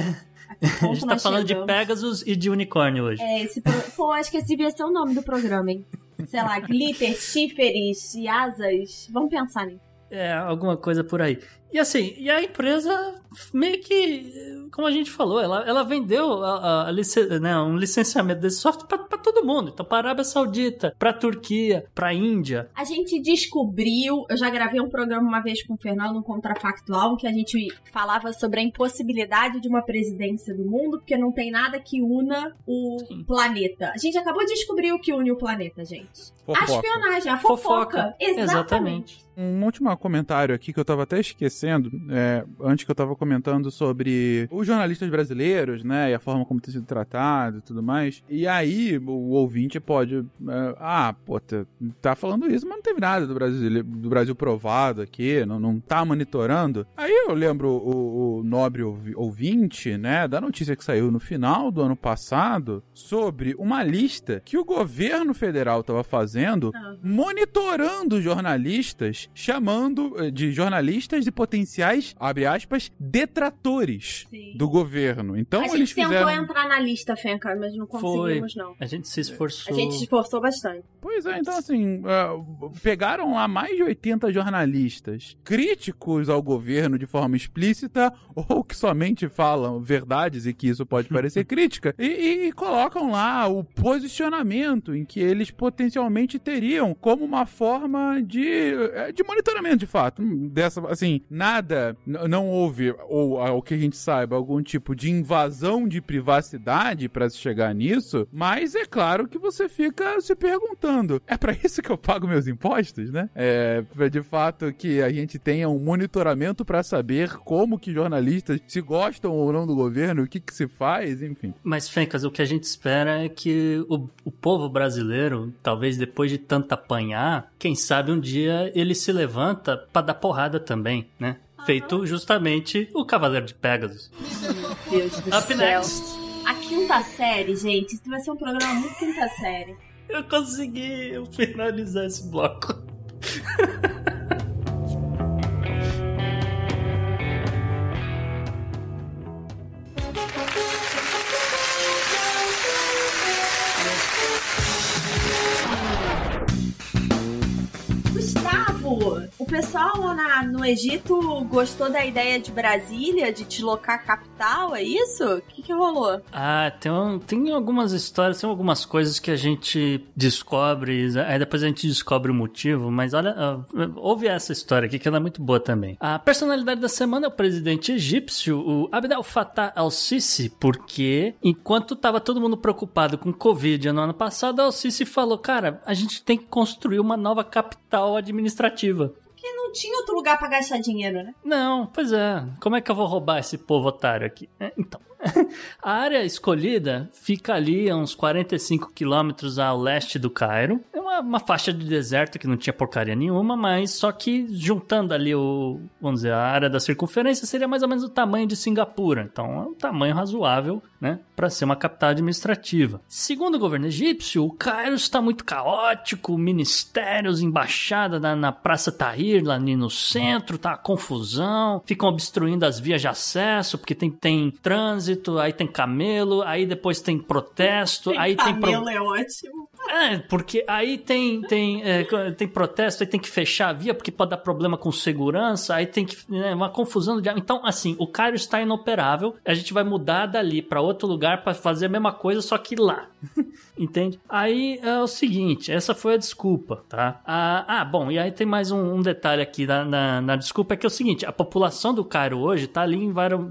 a gente tá falando de chegamos. Pegasus e de unicórnio hoje. É, esse pro... Pô, acho que esse devia ser o nome do programa, hein? Sei lá, glitter, chifres e asas. Vamos pensar nisso. É, alguma coisa por aí. E assim, e a empresa meio que, como a gente falou, ela, ela vendeu a, a- a licen- né, um licenciamento desse software pra, pra todo mundo. Então, pra Arábia Saudita, pra Turquia, pra Índia. A gente descobriu, eu já gravei um programa uma vez com o Fernando, um contrafactual, que a gente falava sobre a impossibilidade de uma presidência do mundo, porque não tem nada que una o Sim. planeta. A gente acabou de descobrir o que une o planeta, gente. A Fofoca. espionagem, a fofoca. Exatamente. Exatamente. Um último comentário aqui que eu tava até esquecendo acontecendo, é, antes que eu tava comentando sobre os jornalistas brasileiros, né, e a forma como tem sido tratado e tudo mais. E aí o ouvinte pode, é, ah, pô, tá, tá falando isso, mas não teve nada do Brasil, do Brasil provado aqui, não, não tá monitorando. Aí eu lembro o, o nobre ouvinte, né, da notícia que saiu no final do ano passado sobre uma lista que o governo federal estava fazendo, uhum. monitorando jornalistas, chamando eh, de jornalistas de potenciais, abre aspas, detratores Sim. do governo. Então a eles gente fizeram... tentou entrar na lista, Fenca, mas não conseguimos, Foi. não. A gente se esforçou. A gente se esforçou bastante. Pois é, então assim, uh, pegaram lá mais de 80 jornalistas críticos ao governo de forma explícita ou que somente falam verdades e que isso pode parecer crítica e, e colocam lá o posicionamento em que eles potencialmente teriam como uma forma de, eh, de monitoramento de fato. Dessa, assim, nada, não houve, ou ao que a gente saiba, algum tipo de invasão de privacidade para se chegar nisso, mas é claro que você fica se perguntando: é para isso que eu pago meus impostos, né? É de fato que a gente tenha um monitoramento para saber como que jornalistas se gostam ou não do governo, o que que se faz, enfim. Mas, Fencas, o que a gente espera é que o, o povo brasileiro, talvez depois de tanto apanhar, quem sabe um dia ele se levanta para dar porrada também? Feito justamente o Cavaleiro de Pegasus. Meu Deus do Up céu. Next. A quinta série, gente, isso vai ser um programa muito quinta série. Eu consegui finalizar esse bloco. O pessoal na, no Egito gostou da ideia de Brasília, de deslocar capital, é isso? O que, que rolou? Ah, tem, um, tem algumas histórias, tem algumas coisas que a gente descobre, aí depois a gente descobre o motivo, mas olha, uh, ouve essa história aqui que ela é muito boa também. A personalidade da semana é o presidente egípcio, o Abdel Fattah al-Sisi, porque enquanto tava todo mundo preocupado com Covid no ano passado, al-Sisi falou, cara, a gente tem que construir uma nova capital administrativa porque não tinha outro lugar para gastar dinheiro, né? Não, pois é. Como é que eu vou roubar esse povo otário aqui? É, então, a área escolhida fica ali a uns 45 quilômetros ao leste do Cairo. É uma, uma, faixa de deserto que não tinha porcaria nenhuma, mas só que juntando ali o, vamos dizer, a área da circunferência seria mais ou menos o tamanho de Singapura. Então é um tamanho razoável, né, para ser uma capital administrativa. Segundo o governo egípcio, o Cairo está muito caótico, ministérios, embaixada na, na Praça Tahrir, lá no centro, tá confusão, ficam obstruindo as vias de acesso porque tem, tem trânsito trânsito, aí tem camelo, aí depois tem protesto, tem aí camelo tem. Camelo é ótimo. É, porque aí tem, tem, é, tem protesto, aí tem que fechar a via porque pode dar problema com segurança, aí tem que. Né, uma confusão de. Então, assim, o Cairo está inoperável, a gente vai mudar dali para outro lugar para fazer a mesma coisa, só que lá. Entende? Aí é o seguinte, essa foi a desculpa, tá? Ah, ah bom, e aí tem mais um, um detalhe aqui na, na, na, desculpa, é que é o seguinte, a população do Cairo hoje tá ali em vários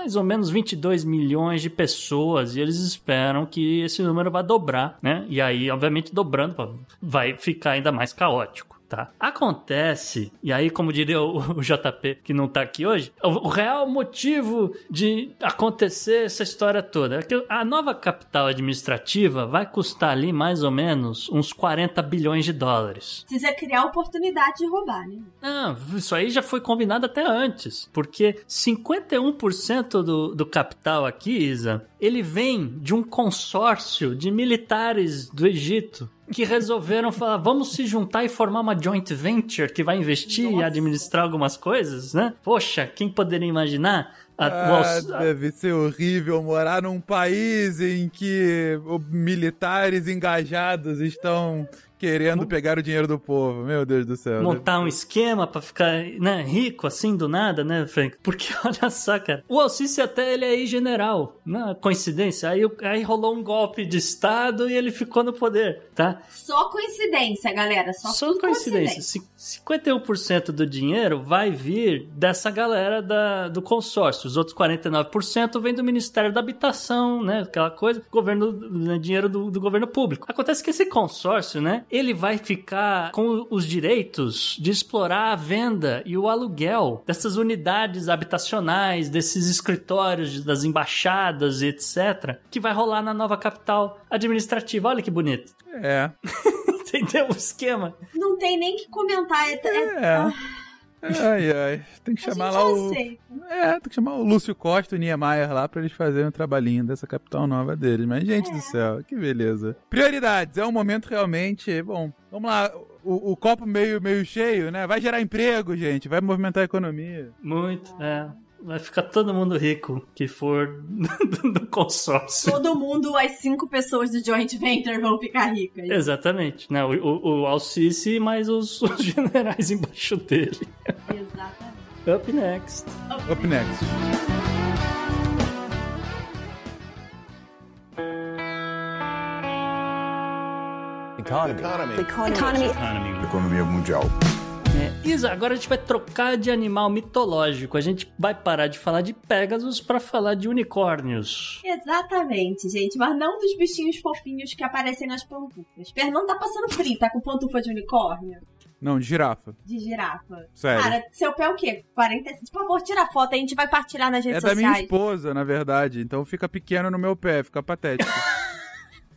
mais ou menos 22 milhões de pessoas e eles esperam que esse número vá dobrar, né? E aí, obviamente, dobrando, vai ficar ainda mais caótico tá? Acontece, e aí, como diria o, o JP, que não tá aqui hoje, o, o, real motivo de acontecer essa história toda é que a nova capital administrativa vai custar ali mais ou menos uns 40 bilhões de dólares. Precisa criar oportunidade de roubar, né? Não, isso aí já foi combinado até antes, porque 51% do, do capital aqui, Isa, ele vem de um consórcio de militares do Egito que resolveram falar, vamos se juntar e formar uma joint venture que vai investir Nossa. e administrar algumas coisas, né? Poxa, quem poderia imaginar? A, ah, deve ser horrível morar num país em que militares engajados estão querendo pegar o dinheiro do povo. Meu Deus do céu. Montar um esquema para ficar né, rico assim do nada, né, Frank? Porque olha só, cara. O Alcice até ele é aí-general. Não é coincidência. Aí, aí rolou um golpe de Estado e ele ficou no poder, tá? Só coincidência, galera. Só, Só coincidência. coincidência. 51% do dinheiro vai vir dessa galera da, do consórcio. Os outros 49% vem do Ministério da Habitação, né? Aquela coisa. Governo, né, dinheiro do, do governo público. Acontece que esse consórcio, né? Ele vai ficar com os direitos de explorar a venda e o aluguel dessas unidades habitacionais, desses escritórios das embaixadas e etc, que vai rolar na nova capital administrativa. Olha que bonito. É. Entendeu o esquema? Não tem nem que comentar. É, é- É. ah, Ai, ai. Tem que a chamar lá o. aceita. É, tem que chamar o Lúcio Costa e o Niemeyer lá pra eles fazerem um trabalhinho dessa capital nova deles. Mas, gente É. do céu, que beleza. Prioridades, é um momento realmente. Bom, vamos lá. O, o copo meio, meio cheio, né? Vai gerar emprego, gente. Vai movimentar a economia. Muito, é. Vai ficar todo mundo rico que for do consórcio. Todo mundo, as cinco pessoas do joint venture vão ficar ricas. Exatamente, né? O, o, o Alcice mais os, os generais embaixo dele. Exatamente. Up next. Up next. Economy. Economy. Economia mundial. É, Isa, agora a gente vai trocar de animal mitológico. A gente vai parar de falar de Pegasus pra falar de unicórnios. Exatamente, gente. Mas não dos bichinhos fofinhos que aparecem nas pantufas. Fernando tá passando frio, tá com pantufa de unicórnio? Não, de girafa. De girafa. Sério. Cara, seu pé é o quê? 45? Por favor, tira a foto, a gente vai partilhar nas é redes da minha sociais. esposa, na verdade. Então fica pequeno no meu pé, fica patético.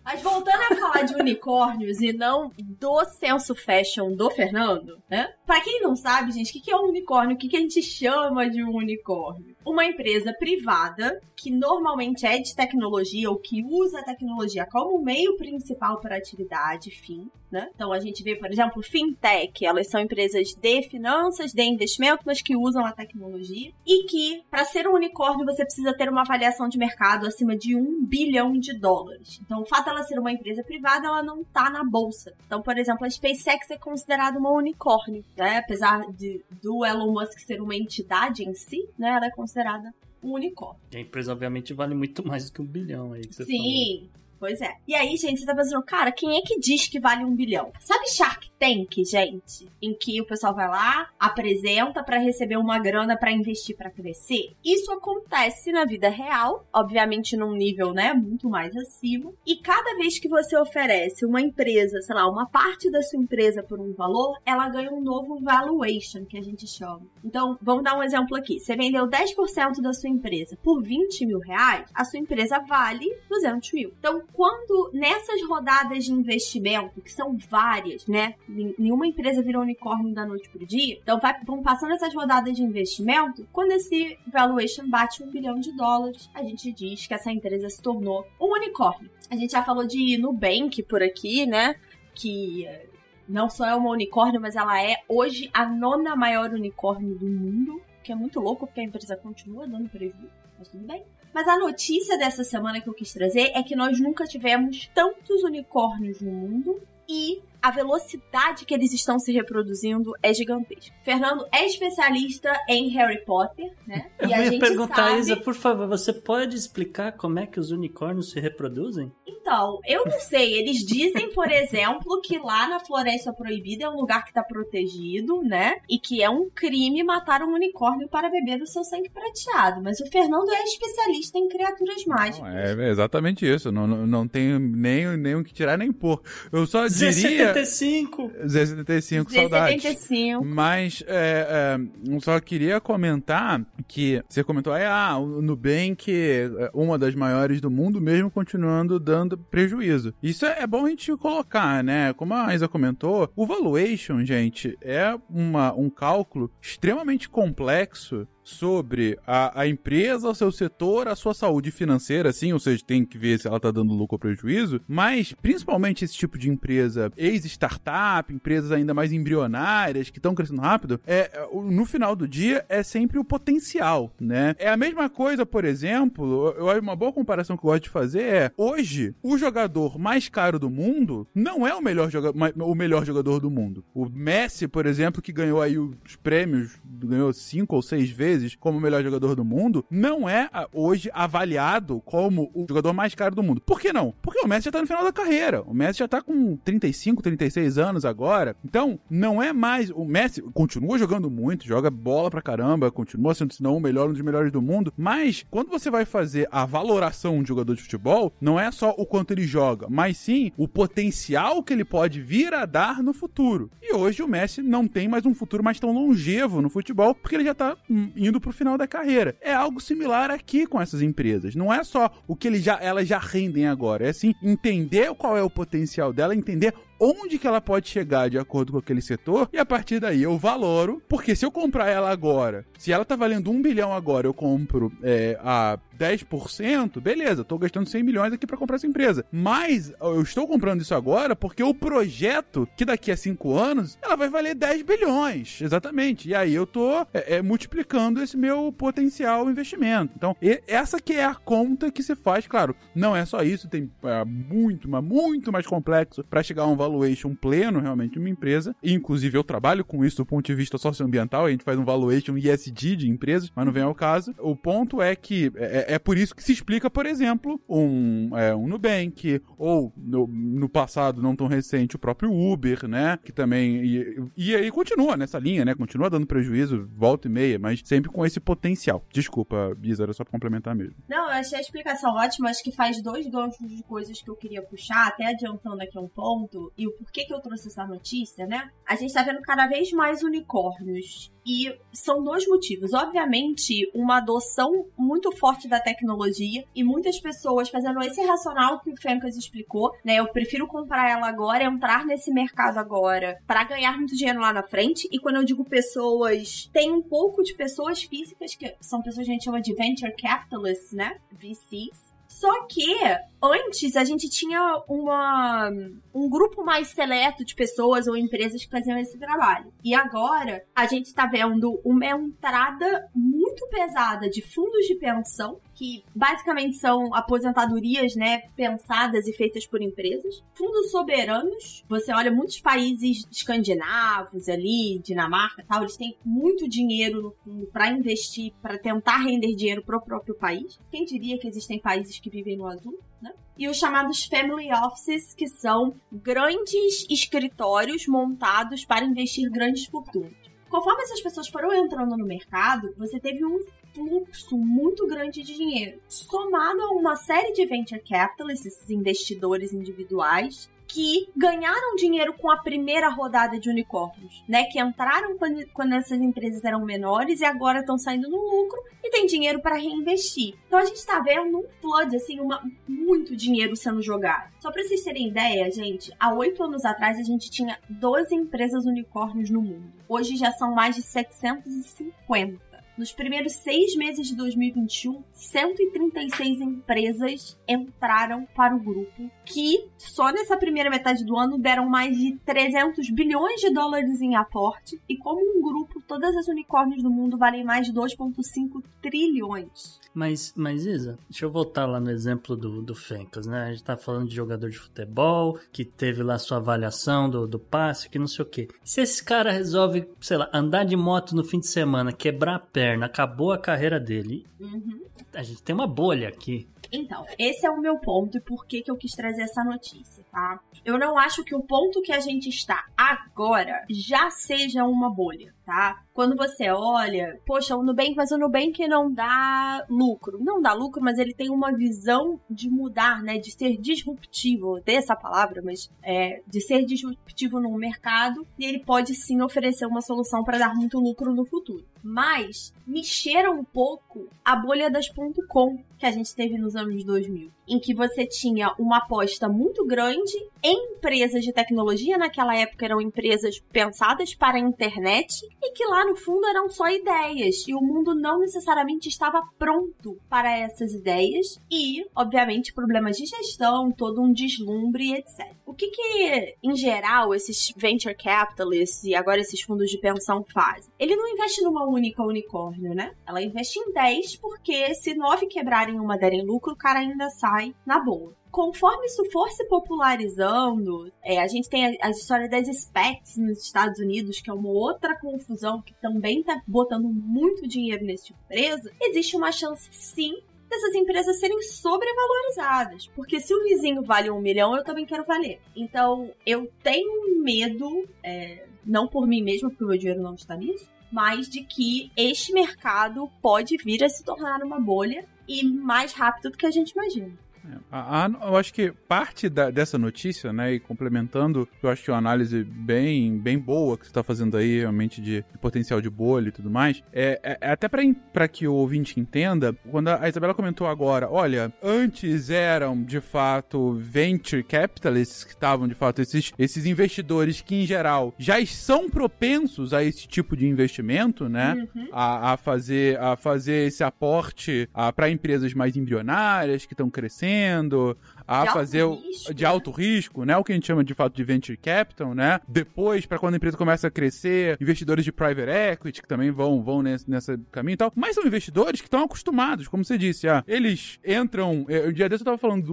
Mas voltando a falar de unicórnios e não do senso fashion do Fernando, né? Pra quem não sabe, gente, o que que é um unicórnio? O que que a gente chama de um unicórnio? Uma empresa privada que normalmente é de tecnologia ou que usa a tecnologia como meio principal para atividade, fim, né? Então a gente vê, por exemplo, fintech, elas são empresas de finanças, de investimento, mas que usam a tecnologia e que para ser um unicórnio você precisa ter uma avaliação de mercado acima de um bilhão de dólares. Então o fato dela ser uma empresa privada, ela não tá na bolsa. Então, por exemplo, a SpaceX é considerada uma unicórnio, né? Apesar de do Elon Musk ser uma entidade em si, né? Ela é considerada um unicórnio. A empresa, obviamente, vale muito mais do que um bilhão aí. Sim. Pois é. E aí, gente, você tá pensando, cara, quem é que diz que vale um bilhão? Sabe Shark Tank, gente? Em que o pessoal vai lá, apresenta pra receber uma grana pra investir pra crescer? Isso acontece na vida real, obviamente num nível, né, muito mais acima. E cada vez que você oferece uma empresa, sei lá, uma parte da sua empresa por um valor, ela ganha um novo valuation, que a gente chama. Então, vamos dar um exemplo aqui. Você vendeu 10% da sua empresa por 20 mil reais, a sua empresa vale 200 mil. Então, quando nessas rodadas de investimento, que são várias, né? Nen- Nenhuma empresa vira unicórnio da noite pro dia. Então, vai, vão passando essas rodadas de investimento. Quando esse valuation bate um bilhão de dólares, a gente diz que essa empresa se tornou um unicórnio. A gente já falou de Nubank por aqui, né? Que eh, não só é uma unicórnio, mas ela é hoje a nona maior unicórnio do mundo. Que é muito louco, porque a empresa continua dando prejuízo. Mas tudo bem. Mas a notícia dessa semana que eu quis trazer é que nós nunca tivemos tantos unicórnios no mundo e a velocidade que eles estão se reproduzindo é gigantesca. Fernando é especialista em Harry Potter, né? Eu e a ia gente perguntar, sabe... Isa, por favor, você pode explicar como é que os unicórnios se reproduzem? Então, eu não sei. Eles dizem, por exemplo, que lá na Floresta Proibida é um lugar que tá protegido, né? E que é um crime matar um unicórnio para beber do seu sangue prateado. Mas o Fernando é especialista em criaturas mágicas. Não, é exatamente isso. Não, não, não tenho nem, nem o que tirar nem pôr. Eu só diria. Z75! Z75, saudades. Z75. Mas é, é, eu só queria comentar que você comentou aí, ah, o Nubank é uma das maiores do mundo, mesmo continuando dando prejuízo. Isso é, é bom a gente colocar, né? Como a Isa comentou, o valuation, gente, é uma, um cálculo extremamente complexo sobre a, a empresa, o seu setor, a sua saúde financeira, assim, ou seja, tem que ver se ela tá dando lucro ou prejuízo, mas principalmente esse tipo de empresa ex-startup, empresas ainda mais embrionárias, que estão crescendo rápido, é, é, no final do dia é sempre o potencial, né? É a mesma coisa, por exemplo, eu acho uma boa comparação que eu gosto de fazer é, hoje, o jogador mais caro do mundo não é o melhor, joga o melhor jogador do mundo. O Messi, por exemplo, que ganhou aí os prêmios, ganhou cinco ou seis vezes vezes como o melhor jogador do mundo, não é hoje avaliado como o jogador mais caro do mundo. Por que não? Porque o Messi já tá no final da carreira. O Messi já tá com 35, 36 anos agora. Então, não é mais. O Messi continua jogando muito, joga bola pra caramba, continua sendo, se não, o melhor, um dos melhores do mundo. Mas, quando você vai fazer a valoração de jogador de futebol, não é só o quanto ele joga, mas sim o potencial que ele pode vir a dar no futuro. E hoje o Messi não tem mais um futuro mais tão longevo no futebol, porque ele já tá hum, indo pro final da carreira. É algo similar aqui com essas empresas. Não é só o que ele já, elas já rendem agora, é assim entender qual é o potencial dela, entender onde que ela pode chegar de acordo com aquele setor e a partir daí eu valoro, porque se eu comprar ela agora, se ela tá valendo um bilhão agora, eu compro é, a 10%, beleza, tô gastando 100 milhões aqui para comprar essa empresa. Mas eu estou comprando isso agora porque o projeto, que daqui a 5 anos, ela vai valer 10 bilhões, exatamente. E aí eu tô é, é, multiplicando esse meu potencial investimento. Então, essa que é a conta que se faz, claro, não é só isso, tem é, muito, mas muito mais complexo para chegar a um valuation pleno realmente de uma empresa. E, inclusive, eu trabalho com isso do ponto de vista socioambiental, a gente faz um valuation ESG de empresas, mas não vem ao caso. O ponto é que é, é por isso que se explica, por exemplo, um, é, um Nubank, ou no, no passado, não tão recente, o próprio Uber, né? Que também. E, e aí continua nessa linha, né? Continua dando prejuízo, volta e meia, mas sempre com esse potencial. Desculpa, Bisa, era só pra complementar mesmo. Não, eu achei a explicação ótima, acho que faz dois ganchos de coisas que eu queria puxar, até adiantando aqui um ponto, e o porquê que eu trouxe essa notícia, né? A gente tá vendo cada vez mais unicórnios. E são dois motivos. Obviamente, uma adoção muito forte da tecnologia e muitas pessoas fazendo esse racional que o Fencas explicou, né? Eu prefiro comprar ela agora, entrar nesse mercado agora para ganhar muito dinheiro lá na frente. E quando eu digo pessoas, tem um pouco de pessoas físicas que são pessoas que a gente chama de venture capitalists, né? VCs só que antes a gente tinha uma, um grupo mais seleto de pessoas ou empresas que faziam esse trabalho. E agora a gente está vendo uma entrada muito pesada de fundos de pensão, que basicamente são aposentadorias, né, pensadas e feitas por empresas. Fundos soberanos, você olha muitos países escandinavos ali, Dinamarca, tal, eles têm muito dinheiro no fundo para investir, para tentar render dinheiro para o próprio país. Quem diria que existem países que vivem no azul, né? E os chamados family offices, que são grandes escritórios montados para investir grandes fortunas. Conforme essas pessoas foram entrando no mercado, você teve um fluxo muito grande de dinheiro, somado a uma série de venture capitalists, esses investidores individuais, que ganharam dinheiro com a primeira rodada de unicórnios, né? Que entraram quando, quando essas empresas eram menores e agora estão saindo no lucro e tem dinheiro para reinvestir. Então a gente está vendo um flood, assim, uma, muito dinheiro sendo jogado. Só para vocês terem ideia, gente, há oito anos atrás a gente tinha 12 empresas unicórnios no mundo. Hoje já são mais de 750. Nos primeiros seis meses de 2021, 136 empresas entraram para o grupo, que só nessa primeira metade do ano deram mais de 300 bilhões de dólares em aporte. E como um grupo, todas as unicórnios do mundo valem mais de 2,5 trilhões. Mas, mas Isa, deixa eu voltar lá no exemplo do, do Fencas, né? A gente tá falando de jogador de futebol, que teve lá sua avaliação do, do passe, que não sei o quê. Se esse cara resolve, sei lá, andar de moto no fim de semana, quebrar a acabou a carreira dele, Uhum. a gente tem uma bolha aqui. Então, esse é o meu ponto e por que, que eu quis trazer essa notícia, tá? Eu não acho que o ponto que a gente está agora já seja uma bolha, tá? Quando você olha, poxa, o Nubank, mas o Nubank não dá lucro. Não dá lucro, mas ele tem uma visão de mudar, né? De ser disruptivo. Odeio essa palavra, mas é, de ser disruptivo no mercado. E ele pode sim oferecer uma solução para dar muito lucro no futuro. Mas me cheira um pouco a bolha das .com que a gente teve nos anos 2000, em que você tinha uma aposta muito grande em empresas de tecnologia, naquela época eram empresas pensadas para a internet e que lá no fundo eram só ideias e o mundo não necessariamente estava pronto para essas ideias e, obviamente, problemas de gestão, todo um deslumbre, etc. O que que, em geral, esses venture capitalists e agora esses fundos de pensão fazem? Ele não investe numa única unicórnio, né? Ela investe em 10 porque se nove quebrarem uma derem lucro, o cara ainda sai na boa. conforme isso for se popularizando, é, a gente tem a, a, história das SPACs nos Estados Unidos, que é uma outra confusão que também tá botando muito dinheiro nesse tipo empresa, existe uma chance sim dessas empresas serem sobrevalorizadas. Porque se o vizinho vale um milhão, eu também quero valer. Então, eu tenho medo, é, não por mim mesma, porque o meu dinheiro não está nisso, mas de que este mercado pode vir a se tornar uma bolha e mais rápido do que a gente imagina. É, a, a, eu acho que parte da, dessa notícia, né, e complementando, eu acho que é uma análise bem, bem boa que você está fazendo aí, realmente, de, de, potencial de bolha e tudo mais, é, é, é até para que o ouvinte entenda, quando a Isabela comentou agora, olha, antes eram, de fato, venture capitalists, que estavam, de fato, esses, esses investidores que, em geral, já são propensos a esse tipo de investimento, né, uhum. a, a, fazer, a fazer esse aporte para empresas mais embrionárias, que estão crescendo, fazendo, a de fazer o, risco, de né? alto risco, né? O que a gente chama de fato de venture capital, né? Depois, para quando a empresa começa a crescer, investidores de private equity que também vão, vão nesse, nesse caminho e tal. Mas são investidores que estão acostumados, como você disse, ah, eles entram. Um dia desse eu tava falando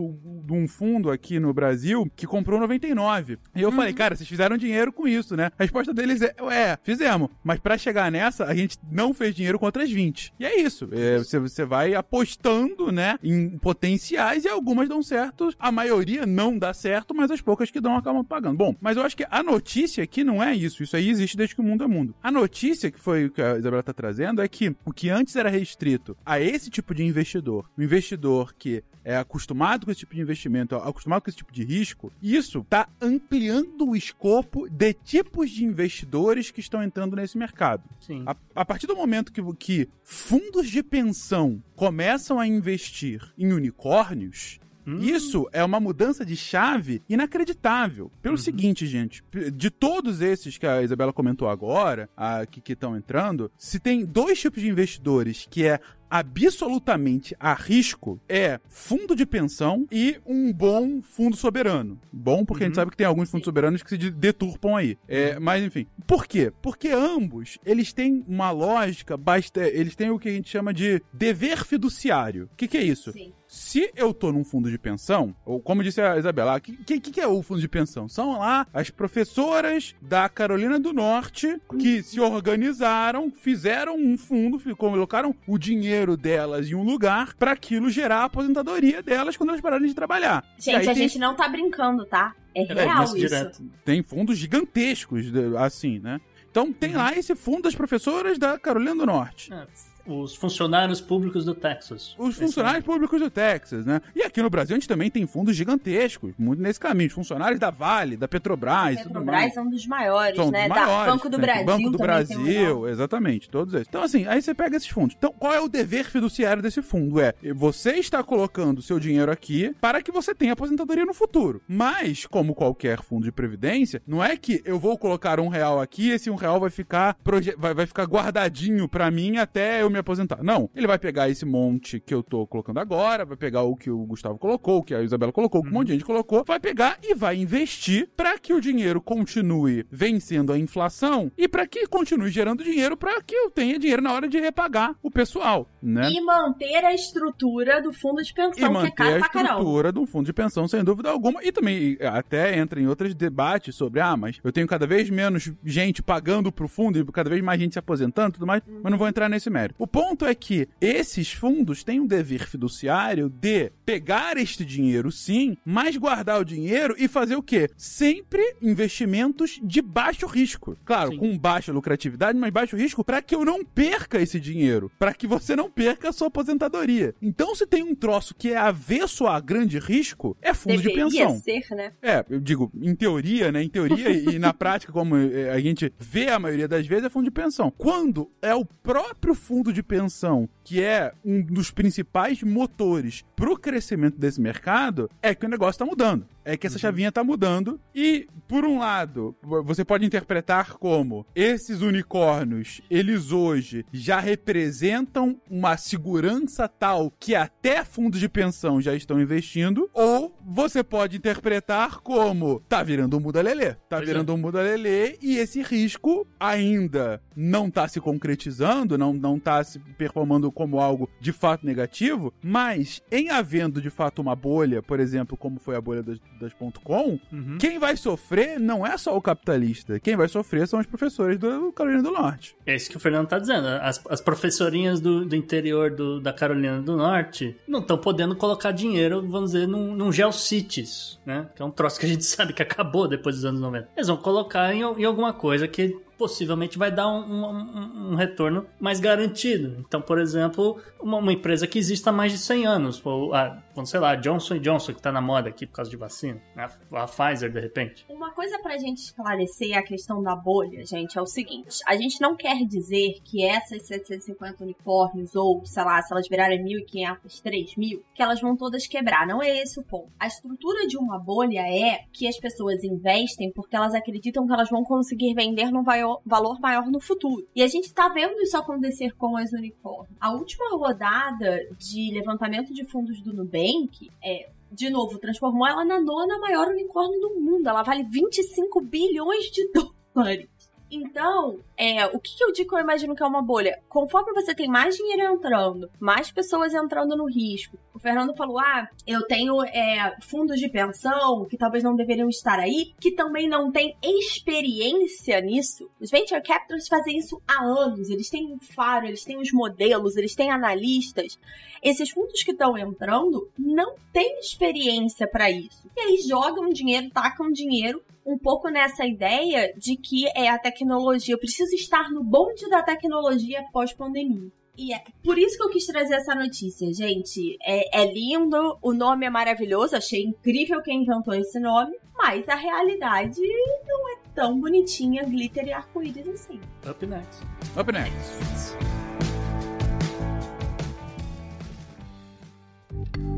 de um fundo aqui no Brasil que comprou 99. E eu uhum. falei, cara, vocês fizeram dinheiro com isso, né? A resposta deles é, é, fizemos. Mas para chegar nessa, a gente não fez dinheiro com outras 20. E é isso. É, você, você vai apostando, né, em potenciais e algumas dão certo a maioria não dá certo, mas as poucas que dão acabam pagando. Bom, mas eu acho que a notícia aqui não é isso. Isso aí existe desde que o mundo é mundo. A notícia que foi o que a Isabela tá trazendo é que o que antes era restrito a esse tipo de investidor, o investidor que é acostumado com esse tipo de investimento, acostumado com esse tipo de risco, isso está ampliando o escopo de tipos de investidores que estão entrando nesse mercado. Sim. A, a partir do momento que, que fundos de pensão começam a investir em unicórnios, Hum. Isso é uma mudança de chave inacreditável. Pelo uhum. seguinte, gente, de todos esses que a Isabela comentou agora, a, que estão entrando, se tem dois tipos de investidores que é absolutamente a risco é fundo de pensão e um bom fundo soberano. Bom, porque uhum. a gente uhum. sabe que tem alguns fundos soberanos que se deturpam aí. É, uhum. mas, enfim. Por quê? Porque ambos, eles têm uma lógica, basta, eles têm o que a gente chama de dever fiduciário. O que, que é isso? Sim. Se eu tô num fundo de pensão, ou como disse a Isabela, o que, que, que, é o fundo de pensão? São lá as professoras da Carolina do Norte que se organizaram, fizeram um fundo, colocaram o dinheiro delas em um lugar para aquilo gerar a aposentadoria delas quando elas pararem de trabalhar. Gente, a tem... gente não tá brincando, tá? É, é real é, isso. Direto. Tem fundos gigantescos, assim, né? Então tem uhum. lá esse fundo das professoras da Carolina do Norte. É, os funcionários públicos do Texas. Os funcionários públicos do Texas, né? E aqui no Brasil a gente também tem fundos gigantescos, muito nesse caminho. Os funcionários da Vale, da Petrobras. A Petrobras são dos maiores, são né? Dos maiores, da Banco do Brasil. Banco do Brasil, exatamente, todos eles. Então, assim, aí você pega esses fundos. Então, qual é o dever fiduciário desse fundo? É você está colocando seu dinheiro aqui para que você tenha aposentadoria no futuro. Mas, como qualquer fundo de previdência, não é que eu vou colocar um real aqui e esse um real vai ficar, vai, vai ficar guardadinho para mim até eu me aposentar. Não. Ele vai pegar esse monte que eu tô colocando agora, vai pegar o que o Gustavo colocou, o que a Isabela colocou, o que um monte de gente colocou, vai pegar e vai investir para que o dinheiro continue vencendo a inflação e para que continue gerando dinheiro para que eu tenha dinheiro na hora de repagar o pessoal, né? E manter a estrutura do fundo de pensão, e manter que é a estrutura do fundo de pensão, sem dúvida alguma. E também até entra em outros debates sobre, ah, mas eu tenho cada vez menos gente pagando pro fundo e cada vez mais gente se aposentando e tudo mais, mas não vou entrar nesse mérito. O ponto é que esses fundos têm um dever fiduciário de pegar este dinheiro, sim, mas guardar o dinheiro e fazer o quê? Sempre investimentos de baixo risco. Claro, sim. com baixa lucratividade, mas baixo risco para que eu não perca esse dinheiro, para que você não perca a sua aposentadoria. Então, se tem um troço que é avesso a grande risco, é fundo Deveria de pensão. ser, né? É, eu digo, em teoria, né? Em teoria e na prática, como é, a gente vê a maioria das vezes, é fundo de pensão. Quando é o próprio fundo de pensão que é um dos principais motores para o crescimento desse mercado, é que o negócio está mudando é que essa uhum. chavinha tá mudando. E, por um lado, você pode interpretar como esses unicórnios, eles hoje já representam uma segurança tal que até fundos de pensão já estão investindo, ou você pode interpretar como tá virando um muda lelê, tá pois virando é. um muda lelê e esse risco ainda não tá se concretizando, não, não tá se performando como algo de fato negativo, mas em havendo de fato uma bolha, por exemplo, como foi a bolha das, das .com, Uhum. quem vai sofrer não é só o capitalista, quem vai sofrer são os professores do Carolina do Norte. É isso que o Fernando tá dizendo. As, as professorinhas do, do interior do- da Carolina do Norte não estão podendo colocar dinheiro, vamos dizer, num, num GeoCities, né? Que é um troço que a gente sabe que acabou depois dos anos 90. Eles vão colocar em, em alguma coisa que possivelmente vai dar um, um- um- retorno mais garantido. Então, por exemplo, uma, uma empresa que existe há mais de 100 anos, ou, a, vamos, sei lá, Johnson Johnson, que tá na moda aqui por causa de vacina, né? a, a Pfizer, de repente. Uma coisa pra gente esclarecer a questão da bolha, gente, é o seguinte: a gente não quer dizer que essas 750 unicórnios, ou sei lá, se elas virarem 1.500, 3.000, que elas vão todas quebrar. Não é esse o ponto. A estrutura de uma bolha é que as pessoas investem porque elas acreditam que elas vão conseguir vender num vai- valor maior no futuro. E a gente tá vendo isso acontecer com as unicórnios. A última rodada de levantamento de fundos do Nubank é de novo, transformou ela na nona maior unicórnio do mundo. Ela vale 25 bilhões de dólares. Então, é, o que, que eu digo que eu imagino que é uma bolha? Conforme você tem mais dinheiro entrando, mais pessoas entrando no risco. O Fernando falou: ah, eu tenho é, fundos de pensão que talvez não deveriam estar aí, que também não tem experiência nisso. Os venture capitalists fazem isso há anos. Eles têm um faro, eles têm os modelos, eles têm analistas. Esses fundos que estão entrando não têm experiência para isso. E aí jogam dinheiro, tacam dinheiro um pouco nessa ideia de que é a tecnologia. Eu preciso estar no bonde da tecnologia pós-pandemia. E é por isso que eu quis trazer essa notícia, gente. É, é lindo, o nome é maravilhoso, achei incrível quem inventou esse nome, mas a realidade não é tão bonitinha, glitter e arco-íris assim. Up next. Up next.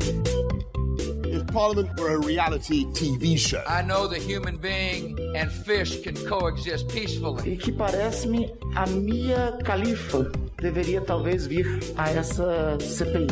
If Parliament were a reality TV show, I know the human being and fish can coexist peacefully. e que parece-me a Mia Khalifa deveria talvez vir a essa CPI.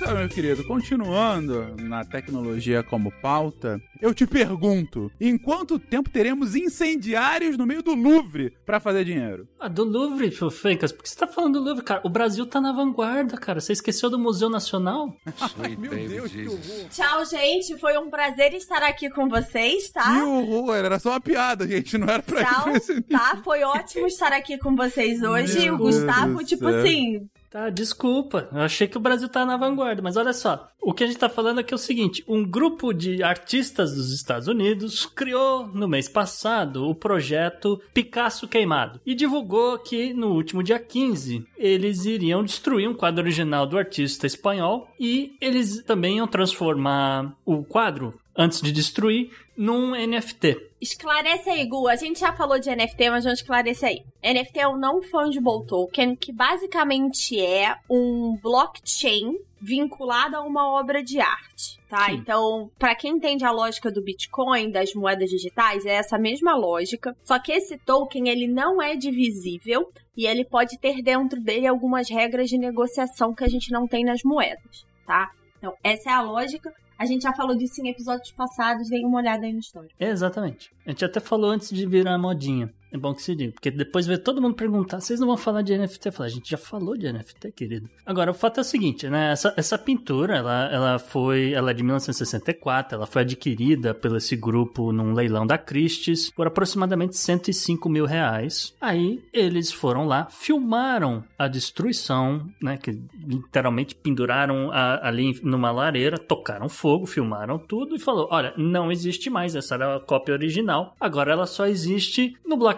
Mas, meu querido, continuando na tecnologia como pauta, eu te pergunto: em quanto tempo teremos incendiários no meio do Louvre pra fazer dinheiro? Ah, do Louvre, Fencas, por que você tá falando do Louvre, cara? O Brasil tá na vanguarda, cara. Você esqueceu do Museu Nacional? Sweet baby Jesus. Tchau, gente. Foi um prazer estar aqui com vocês, Que tá? horror! Era só uma piada, gente. Não era pra ir Tchau, pra esse nível. tá? Foi ótimo estar aqui com vocês hoje. Meu o Gustavo, tipo céu. assim, Tá, desculpa. Eu achei que o Brasil tá na vanguarda, mas olha só. O que a gente tá falando aqui é o seguinte: um grupo de artistas dos Estados Unidos criou no mês passado o projeto Picasso Queimado e divulgou que no último dia 15 eles iriam destruir um quadro original do artista espanhol e eles também iam transformar o quadro, antes de destruir, num NFT. Esclarece aí, Gu. A gente já falou de NFT, mas vamos esclarecer aí. NFT é o Non-Fungible Token, que basicamente é um blockchain vinculado a uma obra de arte, tá? Sim. Então, pra quem entende a lógica do Bitcoin, das moedas digitais, é essa mesma lógica. Só que esse token, ele não é divisível e ele pode ter dentro dele algumas regras de negociação que a gente não tem nas moedas, tá? Então, essa é a lógica. A gente já falou disso em episódios passados, dê uma olhada aí no story. Exatamente. A gente até falou antes de virar modinha. É bom que se diga, porque depois vê todo mundo perguntar, vocês não vão falar de NFT? Eu falo, a gente já falou de NFT, querido. Agora, o fato é o seguinte, né? Essa, essa pintura, ela, ela foi, ela é de 1964, ela foi adquirida pelo esse grupo num leilão da Christie's por aproximadamente 105 mil reais. Aí, eles foram lá, filmaram a destruição, né? Que literalmente penduraram a- ali numa lareira, tocaram fogo, filmaram tudo e falou, olha, não existe mais, essa era a cópia original, agora ela só existe no blockchain,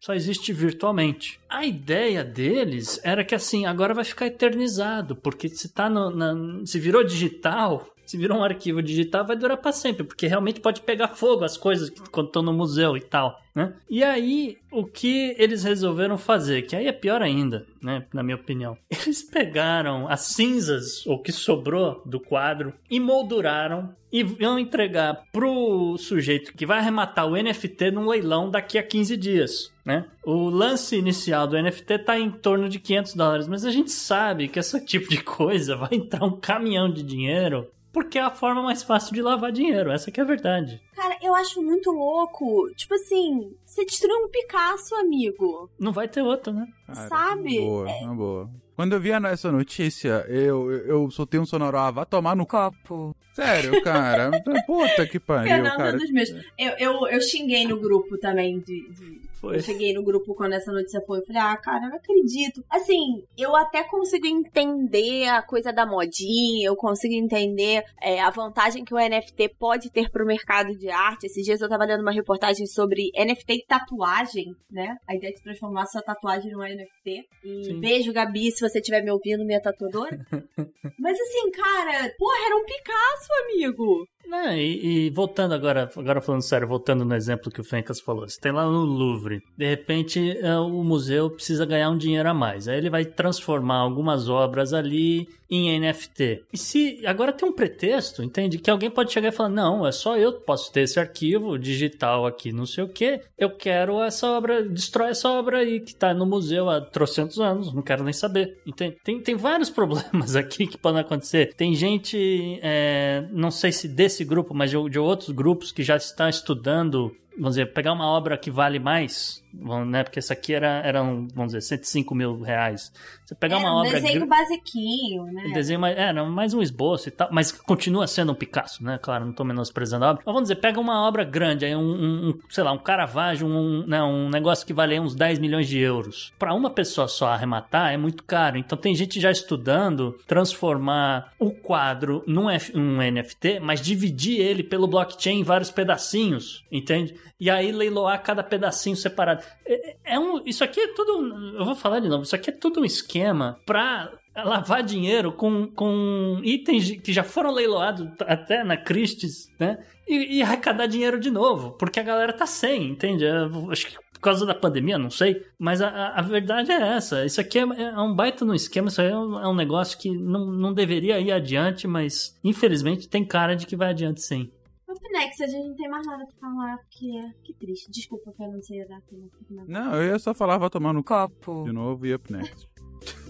só existe virtualmente. A ideia deles era que assim, agora vai ficar eternizado, porque se tá no, na- se virou digital, se virou um arquivo digital, vai durar para sempre, porque realmente pode pegar fogo as coisas que- quando estão no museu e tal, né? E aí, o que eles resolveram fazer, que aí é pior ainda, né, na minha opinião. Eles pegaram as cinzas, o que sobrou do quadro, e molduraram e vão entregar pro sujeito que vai arrematar o NFT num leilão daqui a 15 dias. Né? O lance inicial do NFT tá em torno de 500 dólares, mas a gente sabe que esse tipo de coisa vai entrar um caminhão de dinheiro porque é a forma mais fácil de lavar dinheiro. Essa que é a verdade. Cara, eu acho muito louco. Tipo assim, você destruiu um Picasso, amigo. Não vai ter outro, né? Cara, Sabe? Uma boa, uma boa. Quando eu vi a- essa notícia, eu, eu, eu soltei um sonoro, ah, vai tomar no Copo. Sério, cara. Puta que pariu, cara. dos meus. Eu, eu, eu xinguei no grupo também de. de- Foi. Eu cheguei no grupo quando essa notícia foi. Eu falei, ah, cara, eu não acredito. Assim, eu até consigo entender a coisa da modinha, eu consigo entender é, a vantagem que o NFT pode ter pro mercado de arte. Esses dias eu tava lendo uma reportagem sobre NFT e tatuagem, né? A ideia de transformar sua tatuagem num NFT. E Sim. beijo, Gabi, se você estiver me ouvindo, minha tatuadora. Mas assim, cara, porra, era um Picasso, amigo. Né, e, e voltando agora, agora falando sério, voltando no exemplo que o Fencas falou, você tem lá no Louvre, de repente é, o museu precisa ganhar um dinheiro a mais, aí ele vai transformar algumas obras ali em NFT. E se agora tem um pretexto, entende? Que alguém pode chegar e falar: não, é só eu posso ter esse arquivo digital aqui, não sei o que, eu quero essa obra, destrói essa obra aí que tá no museu há trocentos anos, não quero nem saber, entende? Tem, tem vários problemas aqui que podem acontecer. Tem gente, é, não sei se desse grupo, mas de, de outros grupos que já estão estudando vamos dizer, pegar uma obra que vale mais, né? Porque essa aqui era, era um, vamos dizer, 105 mil reais. Você pegar é, uma um obra. desenho basiquinho, né? um desenho mais, é, não, mais um esboço e tal, mas continua sendo um Picasso, né? Claro, não tô menosprezando a obra. Mas vamos dizer, pega uma obra grande, aí um, um- sei lá, um Caravaggio, um, né, um negócio que vale uns 10 milhões de euros. Pra uma pessoa só arrematar é muito caro. Então tem gente já estudando transformar o quadro num F- um NFT, mas dividir ele pelo blockchain em vários pedacinhos, entende? E aí leiloar cada pedacinho separado. É, é um, isso aqui é tudo. Eu vou falar de novo. Isso aqui é tudo um esquema pra lavar dinheiro com, com itens que já foram leiloados até na Christie's, né? E, e arrecadar dinheiro de novo, porque a galera tá sem, entende? Eu acho que por causa da pandemia, não sei, mas a, a- a verdade é essa. Isso aqui é, é um baita no esquema, isso aí é um, é um negócio que não, não deveria ir adiante, mas infelizmente tem cara de que vai adiante sim. Upnext, a gente não tem mais nada pra falar, porque que triste. Desculpa que eu não sei a data. Não. Não, eu ia só falar, vai tomar no. Copo. de novo e up next.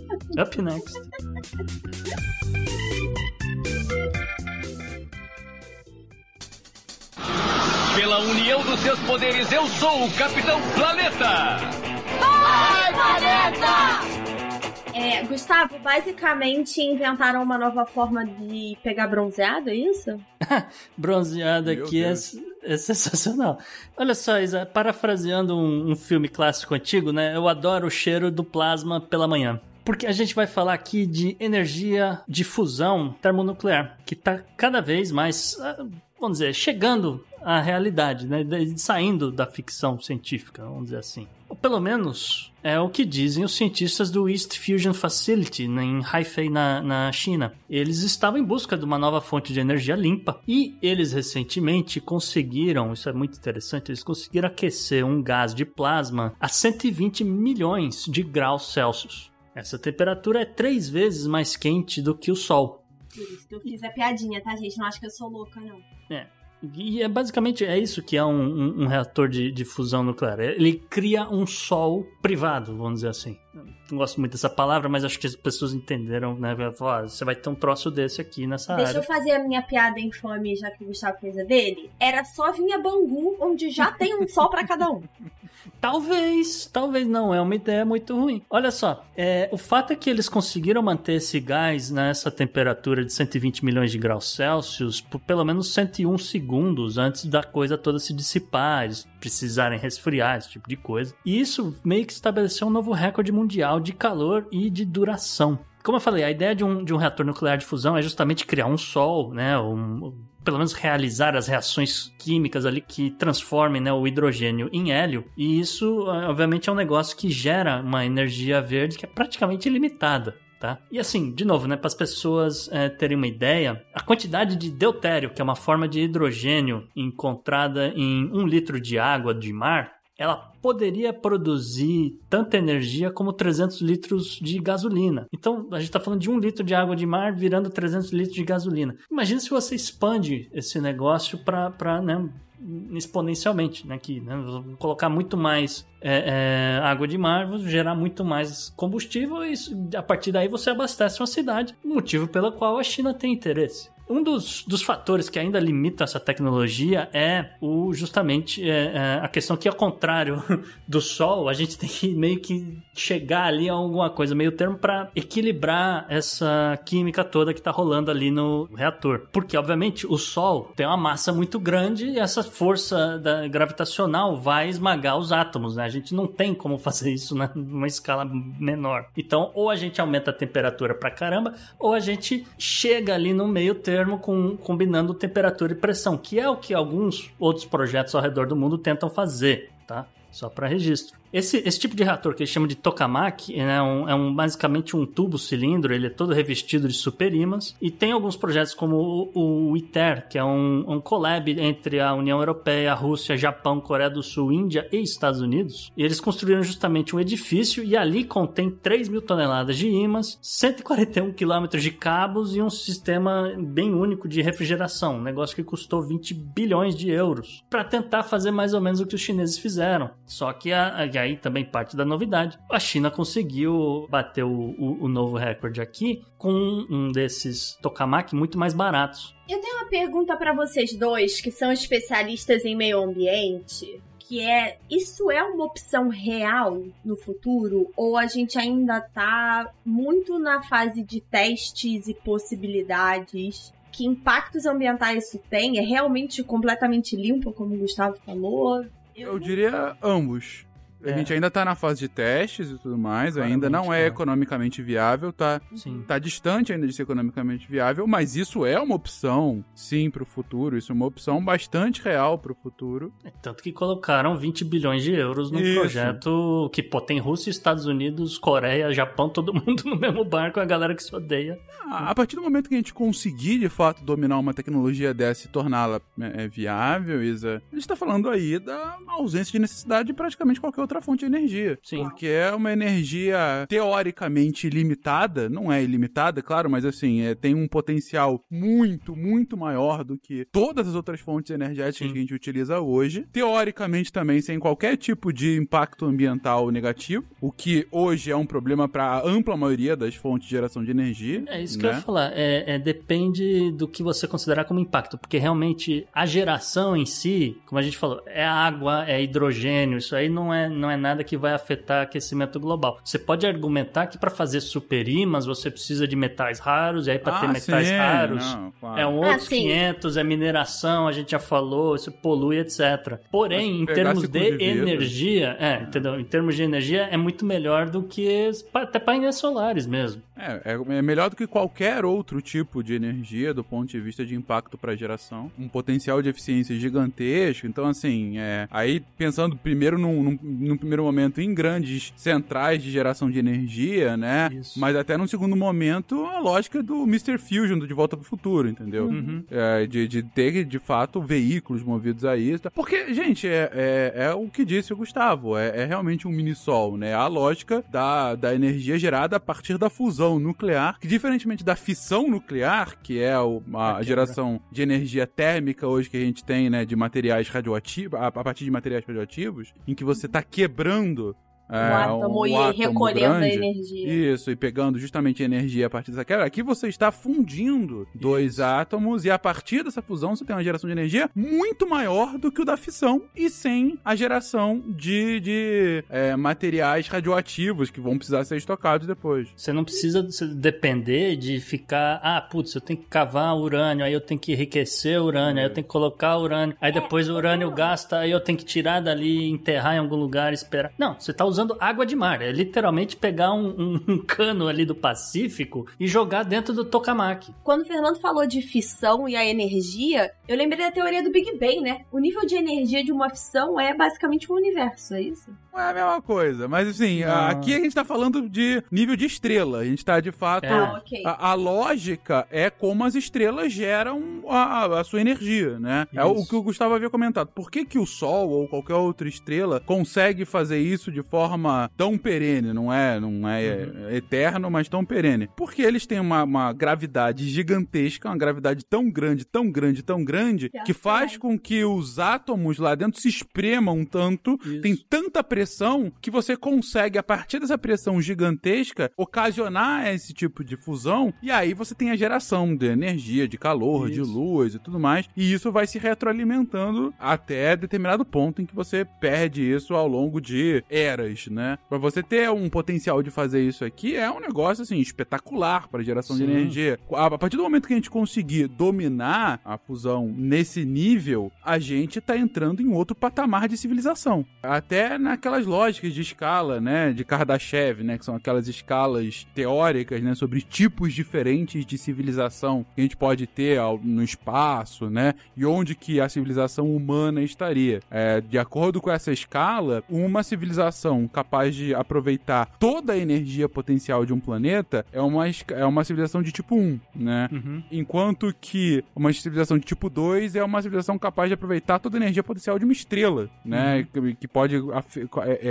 Up next. Pela união dos seus poderes, eu sou o Capitão Planeta! É, Gustavo, basicamente inventaram uma nova forma de pegar bronzeado, é isso? Bronzeada Meu aqui é, é sensacional. Olha só, Isa, parafraseando um, um filme clássico antigo, né? Eu adoro o cheiro do plasma pela manhã. Porque a gente vai falar aqui de energia de fusão termonuclear, que está cada vez mais, ah, vamos dizer, chegando à realidade, né? Saindo da ficção científica, vamos dizer assim. Ou pelo menos é o que dizem os cientistas do East Fusion Facility né, em Haifei, na, na China. Eles estavam em busca de uma nova fonte de energia limpa e eles recentemente conseguiram, isso é muito interessante, eles conseguiram aquecer um gás de plasma a 120 milhões de graus Celsius. Essa temperatura é três vezes mais quente do que o Sol. Por isso que eu fiz a piadinha, tá, gente? Não acho que eu sou louca, não. É. E é basicamente é isso que é um, um- um reator de, de fusão nuclear. Ele cria um sol privado, vamos dizer assim. Não gosto muito dessa palavra, mas acho que as pessoas entenderam, né? Falar, "Ah, Você vai ter um troço desse aqui nessa Deixa eu área. fazer a minha piada infame, já que o Gustavo fez a dele. Era só vir a Bangu, onde já tem um sol pra cada um. Talvez, talvez não, é uma ideia muito ruim. Olha só, é, o fato é que eles conseguiram manter esse gás nessa temperatura de 120 milhões de graus Celsius por pelo menos 101 segundos antes da coisa toda se dissipar, eles precisarem resfriar, esse tipo de coisa. E isso meio que estabeleceu um novo recorde mundial de calor e de duração. Como eu falei, a ideia de um, de um reator nuclear de fusão é justamente criar um sol, né? Um, pelo menos realizar as reações químicas ali que transformem né, o hidrogênio em hélio. E isso, obviamente, é um negócio que gera uma energia verde que é praticamente ilimitada. Tá? E assim, de novo, né, para as pessoas eh, terem uma ideia, a quantidade de deutério, que é uma forma de hidrogênio encontrada em um litro de água de mar, ela poderia produzir tanta energia como 300 litros de gasolina. Então, a gente está falando de um litro de água de mar virando 300 litros de gasolina. Imagina se você expande esse negócio para, né, exponencialmente, né, que né, colocar muito mais é, é, água de mar, gerar muito mais combustível e a partir daí você abastece uma cidade, motivo pelo qual a China tem interesse. Um dos, dos fatores que ainda limita essa tecnologia é o justamente é, é, a questão que, ao contrário do Sol, a gente tem que meio que chegar ali a alguma coisa meio termo para equilibrar essa química toda que tá rolando ali no reator. Porque, obviamente, o Sol tem uma massa muito grande e essa força da, gravitacional vai esmagar os átomos, né? A gente não tem como fazer isso na, numa escala menor. Então, ou a gente aumenta a temperatura pra caramba, ou a gente chega ali no meio termo com, combinando temperatura e pressão, que é o que alguns outros projetos ao redor do mundo tentam fazer, tá? Só para registro. Esse, esse tipo de reator que eles chamam de tokamak né, um, é um, basicamente um tubo cilindro, ele é todo revestido de superímãs e tem alguns projetos como o, o ITER, que é um, um collab entre a União Europeia, a Rússia, Japão, Coreia do Sul, Índia e Estados Unidos. E eles construíram justamente um edifício e ali contém 3 mil toneladas de ímãs, 141 quilômetros de cabos e um sistema bem único de refrigeração, um negócio que custou 20 bilhões de euros, para tentar fazer mais ou menos o que os chineses fizeram. Só que a, a aí também parte da novidade. A China conseguiu bater o, o, o novo recorde aqui com um desses tokamak muito mais baratos. Eu tenho uma pergunta para vocês dois, que são especialistas em meio ambiente que é isso é uma opção real no futuro ou a gente ainda tá muito na fase de testes e possibilidades? Que impactos ambientais isso tem? É realmente completamente limpo, como o Gustavo falou? Eu, Eu diria ambos. A É. gente ainda tá na fase de testes e tudo mais, Claramente, ainda não é, é. economicamente viável, tá, Sim. tá distante ainda de ser economicamente viável, mas isso é uma opção, sim, pro futuro, isso é uma opção bastante real pro futuro. É Tanto que colocaram 20 bilhões de euros num Isso. projeto que pô, tem Rússia, Estados Unidos, Coreia, Japão, todo mundo no mesmo barco, a galera que se odeia. A a partir do momento que a gente conseguir, de fato, dominar uma tecnologia dessa e torná-la é, é, viável, Isa, a gente tá falando aí da ausência de necessidade de praticamente qualquer outra fonte de energia. Sim. Porque é uma energia teoricamente limitada, não é ilimitada, claro, mas assim, é, tem um potencial muito, muito maior do que todas as outras fontes energéticas Sim. que a gente utiliza hoje. Teoricamente também sem qualquer tipo de impacto ambiental negativo, o que hoje é um problema para a ampla maioria das fontes de geração de energia. É isso que eu né? ia falar. É, é, depende do que você considerar como impacto, porque realmente a geração em si, como a gente falou, é água, é hidrogênio, isso aí não é, não é nada que vai afetar aquecimento global. Você pode argumentar que para fazer superímãs você precisa de metais raros, e aí para ter Ah, metais sim, raros não, claro. é um Ah, outros sim. 500, é mineração, a gente já falou, isso polui, etc. Porém, em termos de, de energia, é, entendeu? Em termos de energia é muito melhor do que até painéis solares mesmo. É, é, é melhor do que qualquer outro tipo de energia do ponto de vista de impacto para geração. Um potencial de eficiência gigantesco. Então, assim, é, aí pensando primeiro num, num, num primeiro momento em grandes centrais de geração de energia, né? Isso. Mas até num segundo momento a lógica do Mr. Fusion, do De Volta pro Futuro, entendeu? Uhum. É, de, de ter, de fato, veículos movidos a isso. Porque, gente, é, é, é o que disse o Gustavo, é, é realmente um mini-sol, né? A lógica da, da energia gerada a partir da fusão nuclear, que diferentemente da fissão nuclear, que é o- a, quebra. geração de energia térmica hoje que a gente tem, né, de materiais radioativos, a, a partir de materiais radioativos, em que você tá quebrando O é, átomo um e átomo recolhendo a grande. energia. Isso, e pegando justamente energia a partir dessa quebra. Aqui você está fundindo dois átomos e a partir dessa fusão você tem uma geração de energia muito maior do que o da fissão e sem a geração de, de é, materiais radioativos que vão precisar ser estocados depois. Você não precisa depender de ficar, ah, putz, eu tenho que cavar urânio, aí eu tenho que enriquecer urânio, aí eu tenho que colocar urânio, aí depois o urânio gasta, aí eu tenho que tirar dali, enterrar em algum lugar, esperar. Não, você tá usando água de mar, é literalmente pegar um, um- um cano ali do Pacífico e jogar dentro do tokamak. Quando o Fernando falou de fissão e a energia, eu lembrei da teoria do Big Bang, né? O nível de energia de uma fissão é basicamente um universo, é isso? Não é a mesma coisa, mas assim, Não. a- aqui a gente tá falando de nível de estrela. A gente tá de fato. É. Ah, ok. A, a lógica é como as estrelas geram a, a sua energia, né? É o Isso. que o Gustavo havia comentado. Por que, que o Sol ou qualquer outra estrela consegue fazer isso de forma forma tão perene, não é, não é Uhum. eterno, mas tão perene? Porque eles têm uma, uma gravidade gigantesca, uma gravidade tão grande, tão grande, tão grande, Que que faz com que os átomos lá dentro se espremam tanto, Isso. tem tanta pressão que você consegue, a partir dessa pressão gigantesca, ocasionar esse tipo de fusão, e aí você tem a geração de energia, de calor, de Isso. luz e tudo mais, e isso vai se retroalimentando até determinado ponto em que você perde isso ao longo de eras, né? Pra você ter um potencial de fazer isso aqui é um negócio assim espetacular para geração de Sim. energia. A partir do momento que a gente conseguir dominar a fusão nesse nível, a gente tá entrando em outro patamar de civilização. Até naquelas lógicas de escala, né, de Kardashev, né, que são aquelas escalas teóricas, né, sobre tipos diferentes de civilização que a gente pode ter no espaço, né, e onde que a civilização humana estaria. É, de acordo com essa escala, uma civilização capaz de aproveitar toda a energia potencial de um planeta é uma, é uma civilização de tipo 1, né? Uhum. Enquanto que uma civilização de tipo 2 é uma civilização capaz de aproveitar toda a energia potencial de uma estrela, né? Que, que pode é,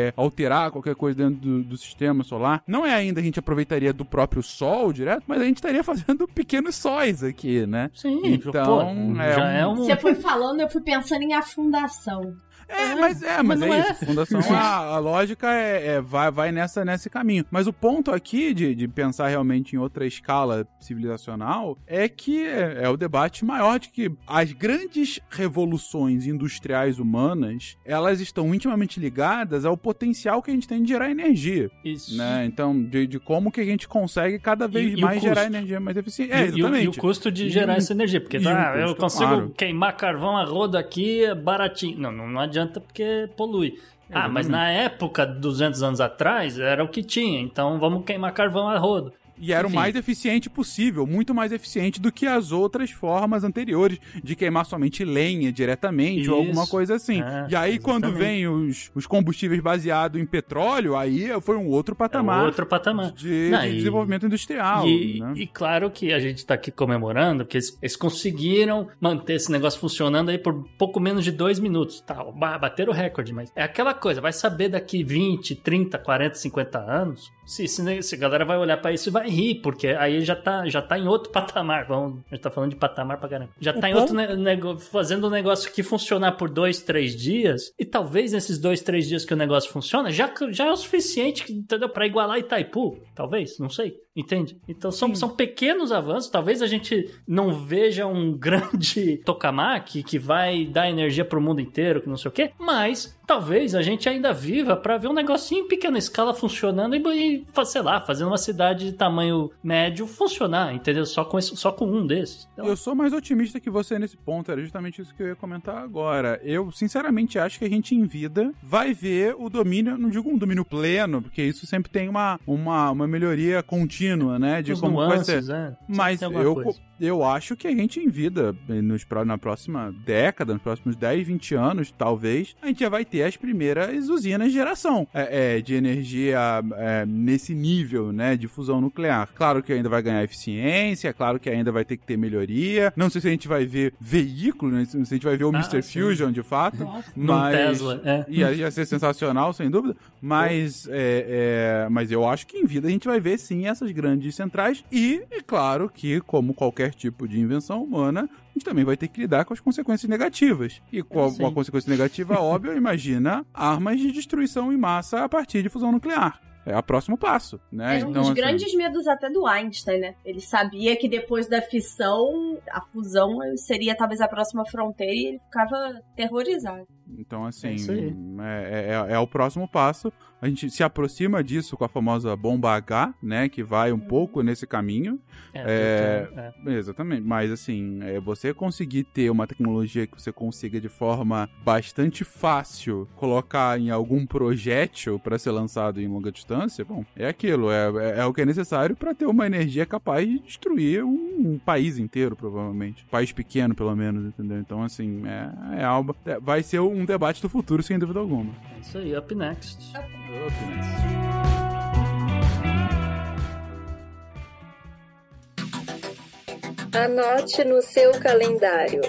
é, alterar qualquer coisa dentro do, do sistema solar. Não é ainda a gente aproveitaria do próprio Sol direto, mas a gente estaria fazendo pequenos sóis aqui, né? Sim, Então, pô, é já um- é um. Você foi falando, eu fui pensando em afundação. É, mas é, mas mas, é, é. isso. Fundação, a, a lógica é, é- vai, vai nessa, nesse caminho. Mas o ponto aqui de, de pensar realmente em outra escala civilizacional é que é, é o debate maior de que as grandes revoluções industriais humanas, elas estão intimamente ligadas ao potencial que a gente tem de gerar energia, Isso. né? Então, de, de como que a gente consegue cada vez E- e mais gerar custo? energia mais eficiente. E- É, e, o, exatamente. e o custo de E gerar o- essa energia, porque e tá, eu custo, consigo claro. queimar carvão a rodo aqui é baratinho. Não, não, não adianta porque polui. Ah, mas na época, 200 anos atrás, era o que tinha. Então vamos queimar carvão a rodo. E era Enfim. o mais eficiente possível, muito mais eficiente do que as outras formas anteriores de queimar somente lenha diretamente ou Isso. alguma coisa assim. É, e aí, quando exatamente. vem os, os combustíveis baseados em petróleo, aí foi um outro patamar É outro patamar. de, Não, de e- desenvolvimento industrial. E, né? e claro que a gente tá aqui comemorando, porque eles, eles conseguiram manter esse negócio funcionando aí por pouco menos de dois minutos. Tá, ba- bateram o recorde, mas é aquela coisa, vai saber daqui 20, 30, 40, 50 anos, se, se, se a galera vai olhar pra isso e vai rir, porque aí já tá, já tá em outro patamar. Vamos, a gente tá falando de patamar pra caramba. Já O tá em ponto- outro ne- nego- fazendo o negócio que funcionar por dois, três dias, e talvez nesses dois, três dias que o negócio funciona, já, já é o suficiente, entendeu? Pra igualar Itaipu, talvez, não sei. Entende? Então são, são pequenos avanços. Talvez a gente não veja um grande tokamak que vai dar energia pro mundo inteiro, que não sei o quê, mas talvez a gente ainda viva pra ver um negocinho em pequena escala funcionando e, sei lá, fazendo uma cidade de tamanho médio funcionar, entendeu? Só com, esse- só com um desses. Então, Eu sou mais otimista que você nesse ponto, era justamente isso que eu ia comentar agora. Eu, sinceramente, acho que a gente em vida vai ver o domínio, não digo um domínio pleno, porque isso sempre tem uma, uma, uma melhoria contínua, né? De os como vai ser. nuances, é. Mas eu, coisa. Eu acho que a gente em vida, nos, pró- na próxima década, nos próximos 10, 20 anos, talvez, a gente já vai ter as primeiras usinas de geração é, é, de energia é, nesse nível, né, de fusão nuclear. Claro que ainda vai ganhar eficiência, claro que ainda vai ter que ter melhoria. Não sei se a gente vai ver veículo, né, se a gente vai ver o Ah, Mr. sim. Fusion, de fato. Num mas... Tesla, é. Ia, ia ser sensacional, sem dúvida. Mas, é, é, mas eu acho que em vida a gente vai ver sim essas grandes centrais. E, é claro que, como qualquer tipo de invenção humana, a gente também vai ter que lidar com as consequências negativas. E qual uma consequência negativa óbvia, imagina armas de destruição em massa a partir de fusão nuclear. É o próximo passo, né? Era um Então, dos assim, grandes medos até do Einstein, né? Ele sabia que depois da fissão, a fusão seria talvez a próxima fronteira e ele ficava terrorizado. Então, assim, É isso aí. é, é- é o próximo passo. A gente se aproxima disso com a famosa bomba H, né? Que vai um pouco nesse caminho. É, É, é. Exatamente, mas assim, é, você conseguir ter uma tecnologia que você consiga de forma bastante fácil colocar em algum projétil para ser lançado em longa distância, bom, é aquilo, é, é, é o que é necessário para ter uma energia capaz de destruir um, um país inteiro, provavelmente. Um país pequeno, pelo menos, entendeu? Então, assim, é, é algo. é, vai ser um debate do futuro, sem dúvida alguma. É isso aí, up next. Anote no seu calendário.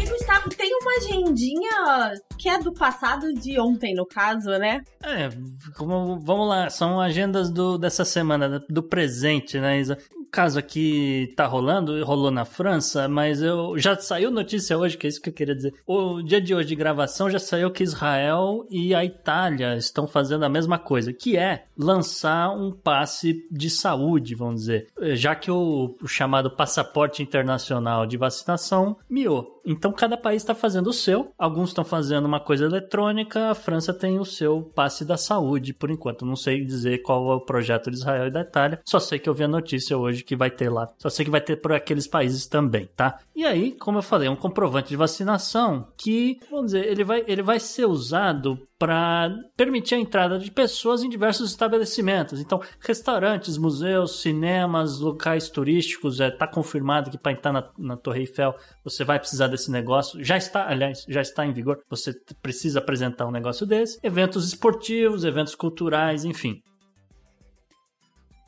E Gustavo, tem uma agendinha que é do passado de ontem, no caso, né? É, como- vamos lá, são agendas do, dessa semana, do presente, né, Isa? Caso aqui tá rolando, rolou na França, mas eu já saiu notícia hoje, que é isso que eu queria dizer. O dia de hoje de gravação já saiu que Israel e a Itália estão fazendo a mesma coisa, que é lançar um passe de saúde, vamos dizer. Já que o, o chamado passaporte internacional de vacinação miou. Então cada país está fazendo o seu. Alguns estão fazendo uma coisa eletrônica. A França tem o seu passe da saúde, por enquanto. Não sei dizer qual é o projeto de Israel e da Itália. Só sei que eu vi a notícia hoje que vai ter lá. Só sei que vai ter por aqueles países também, tá? E aí, como eu falei, é um comprovante de vacinação que, vamos dizer, ele vai, ele vai ser usado para permitir a entrada de pessoas em diversos estabelecimentos. Então, restaurantes, museus, cinemas, locais turísticos, é, tá confirmado que para entrar na, na Torre Eiffel você vai precisar desse negócio. Já está, aliás, já está em vigor. Você precisa apresentar um negócio desse. Eventos esportivos, eventos culturais, enfim.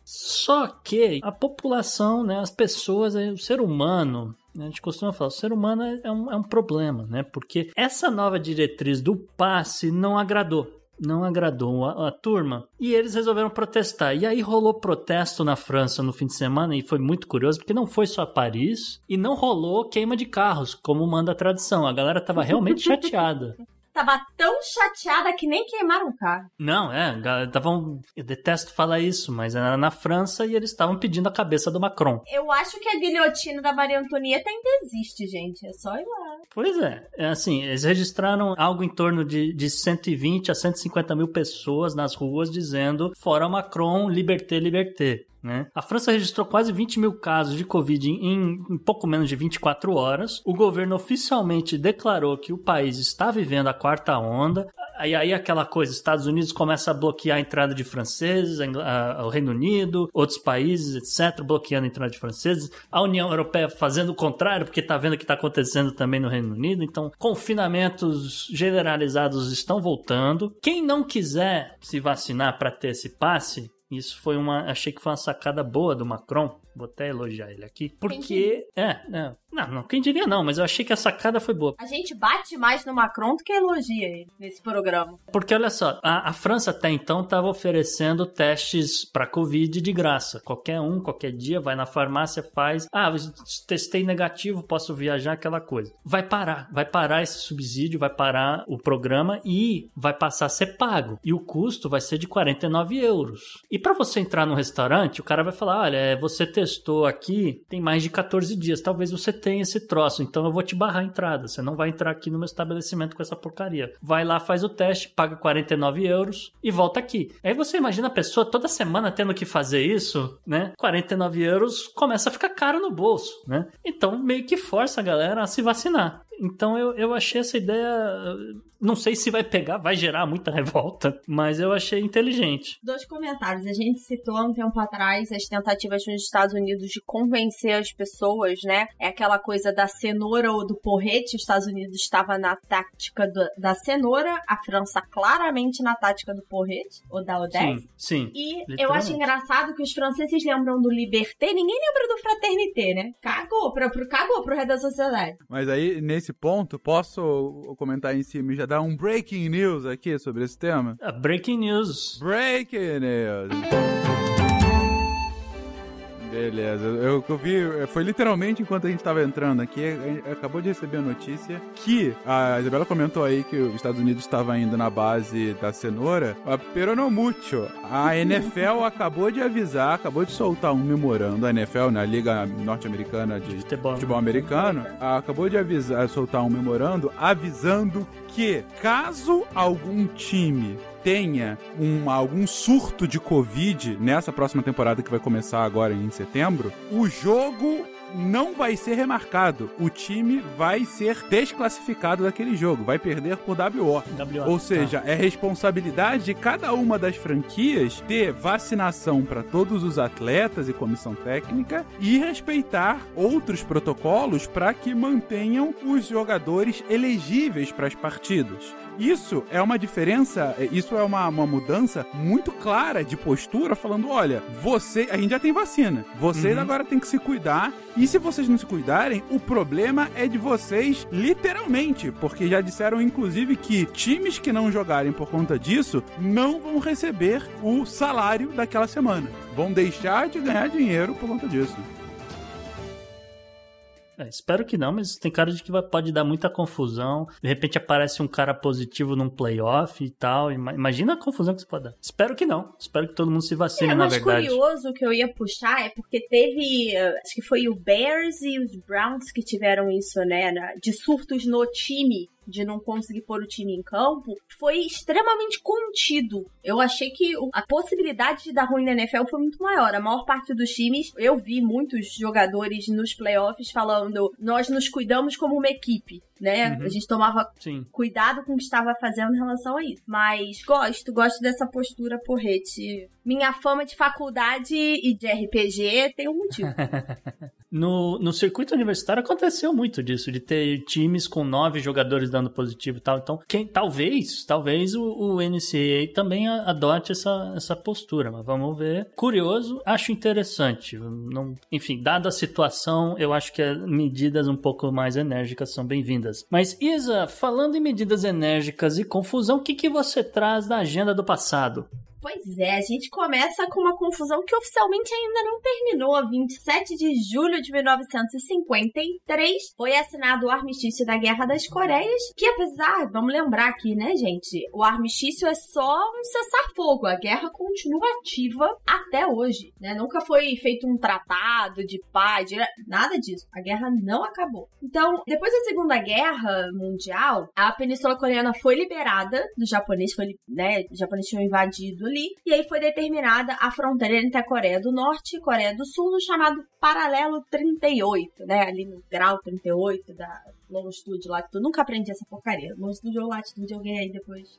Só que a população, né, as pessoas, o ser humano, a gente costuma falar, o ser humano é- é um, é um problema, né? Porque essa nova diretriz do passe não agradou. Não agradou a, a turma e eles resolveram protestar. E aí rolou protesto na França no fim de semana e foi muito curioso porque não foi só Paris e não rolou queima de carros, como manda a tradição. A galera tava realmente chateada. Tava tão chateada que nem queimaram o carro. Não, é, estavam. Eu detesto falar isso, mas era na França e eles estavam pedindo a cabeça do Macron. Eu acho que a guilhotina da Maria Antonieta ainda existe, gente. É só ir lá. Pois é, é assim, eles registraram algo em torno de, de 120 a 150 mil pessoas nas ruas dizendo fora Macron, liberté, liberté. Né? A França registrou quase 20 mil casos de Covid em, em pouco menos de 24 horas. O governo oficialmente declarou que o país está vivendo a quarta onda. Aí, aí aquela coisa, Estados Unidos começa a bloquear a entrada de franceses, o Reino Unido, outros países, etc., bloqueando a entrada de franceses. A União Europeia fazendo o contrário, porque está vendo o que está acontecendo também no Reino Unido. Então, confinamentos generalizados estão voltando. Quem não quiser se vacinar para ter esse passe, isso foi uma. Achei que foi uma sacada boa do Macron. Vou até elogiar ele aqui. Porque. É, é. Não, não, quem diria não, mas eu achei que a sacada foi boa. A gente bate mais no Macron do que elogia ele nesse programa. Porque olha só, a, a França até então estava oferecendo testes para Covid de graça. Qualquer um, qualquer dia, vai na farmácia, faz. Ah, testei negativo, posso viajar, aquela coisa. Vai parar, vai parar esse subsídio, vai parar o programa e vai passar a ser pago. E o custo vai ser de 49 euros. E para você entrar no restaurante, o cara vai falar: olha, é, você testou aqui tem mais de 14 dias, talvez você tenha esse troço, então eu vou te barrar a entrada. Você não vai entrar aqui no meu estabelecimento com essa porcaria. Vai lá, faz o teste, paga 49 euros e volta aqui. Aí você imagina a pessoa toda semana tendo que fazer isso, né? 49 euros começa a ficar caro no bolso, né? Então meio que força a galera a se vacinar. Então eu, eu achei essa ideia. Não sei se vai pegar, vai gerar muita revolta, mas eu achei inteligente. Dois comentários. A gente citou há um tempo atrás as tentativas nos Estados Unidos de convencer as pessoas, né? É aquela coisa da cenoura ou do porrete. Os Estados Unidos estava na tática do- da cenoura, a França claramente na tática do porrete, ou da Odesse. Sim, sim. E eu acho engraçado que os franceses lembram do Liberté, ninguém lembra do Fraternité, né? Cagou, pra, pro, cagou pro resto da sociedade. Mas aí, nesse ponto, posso comentar em cima e já dar um breaking news aqui sobre esse tema? A breaking news. Breaking news. Beleza, eu, eu vi, foi literalmente enquanto a gente tava entrando aqui, acabou de receber a notícia que a Isabela comentou aí que os Estados Unidos estava indo na base da cenoura, pero no mucho. A NFL acabou de avisar, acabou de soltar um memorando, a NFL, na Liga Norte-Americana de Futebol. futebol americano, acabou de avisar, soltar um memorando avisando que caso algum time tenha um, algum surto de Covid nessa próxima temporada que vai começar agora em setembro, o jogo não vai ser remarcado. O time vai ser desclassificado daquele jogo, vai perder por WO. WO, Ou tá. seja, é responsabilidade de cada uma das franquias ter vacinação para todos os atletas e comissão técnica e respeitar outros protocolos para que mantenham os jogadores elegíveis para as partidas. Isso é uma diferença, é, isso é uma, uma mudança muito clara de postura, falando: olha, você. A gente já tem vacina. Vocês Uhum. agora têm que se cuidar. E se vocês não se cuidarem, o problema é de vocês, literalmente. Porque já disseram, inclusive, que times que não jogarem por conta disso não vão receber o salário daquela semana. Vão deixar de ganhar dinheiro por conta disso. É, espero que não, mas tem cara de que vai- pode dar muita confusão. De repente aparece um cara positivo num playoff e tal. Ima- Imagina a confusão que isso pode dar. Espero que não. Espero que todo mundo se vacine, É, na mas verdade. curioso que eu ia puxar é porque teve, acho que foi o Bears e os Browns que tiveram isso, né, de surtos no time, de não conseguir pôr o time em campo, foi extremamente contido. Eu achei que a possibilidade de dar ruim na NFL foi muito maior. A maior parte dos times, eu vi muitos jogadores nos playoffs falando, nós nos cuidamos como uma equipe. Né? Uhum. A gente tomava Sim. cuidado com o que estava fazendo em relação a isso. Mas gosto, gosto dessa postura porrete. Minha fama de faculdade e de RPG tem um motivo. No, no circuito universitário aconteceu muito disso, de ter times com nove jogadores dando positivo e tal. Então, quem talvez, talvez o, o NCAA também adote essa, essa postura, mas vamos ver. Curioso, acho interessante. Não, enfim, dada a situação, eu acho que medidas um pouco mais enérgicas são bem-vindas. Mas, Isa, falando em medidas enérgicas e confusão, o que, que você traz da agenda do passado? Pois é, a gente começa com uma confusão que oficialmente ainda não terminou. 27 de julho de 1953 foi assinado o armistício da Guerra das Coreias, que apesar, vamos lembrar aqui, né, gente, o armistício é só um cessar-fogo. A guerra continua ativa até hoje, né? Nunca foi feito um tratado de paz, de- nada disso. A guerra não acabou. Então, depois da Segunda Guerra Mundial, a Península Coreana foi liberada dos japoneses, foi, né, os japoneses tinham invadido ali, e aí foi determinada a fronteira entre a Coreia do Norte e Coreia do Sul, no chamado Paralelo 38, né, ali no grau 38 da longitude, latitude. Nunca aprendi essa porcaria. Longitude ou latitude, alguém aí depois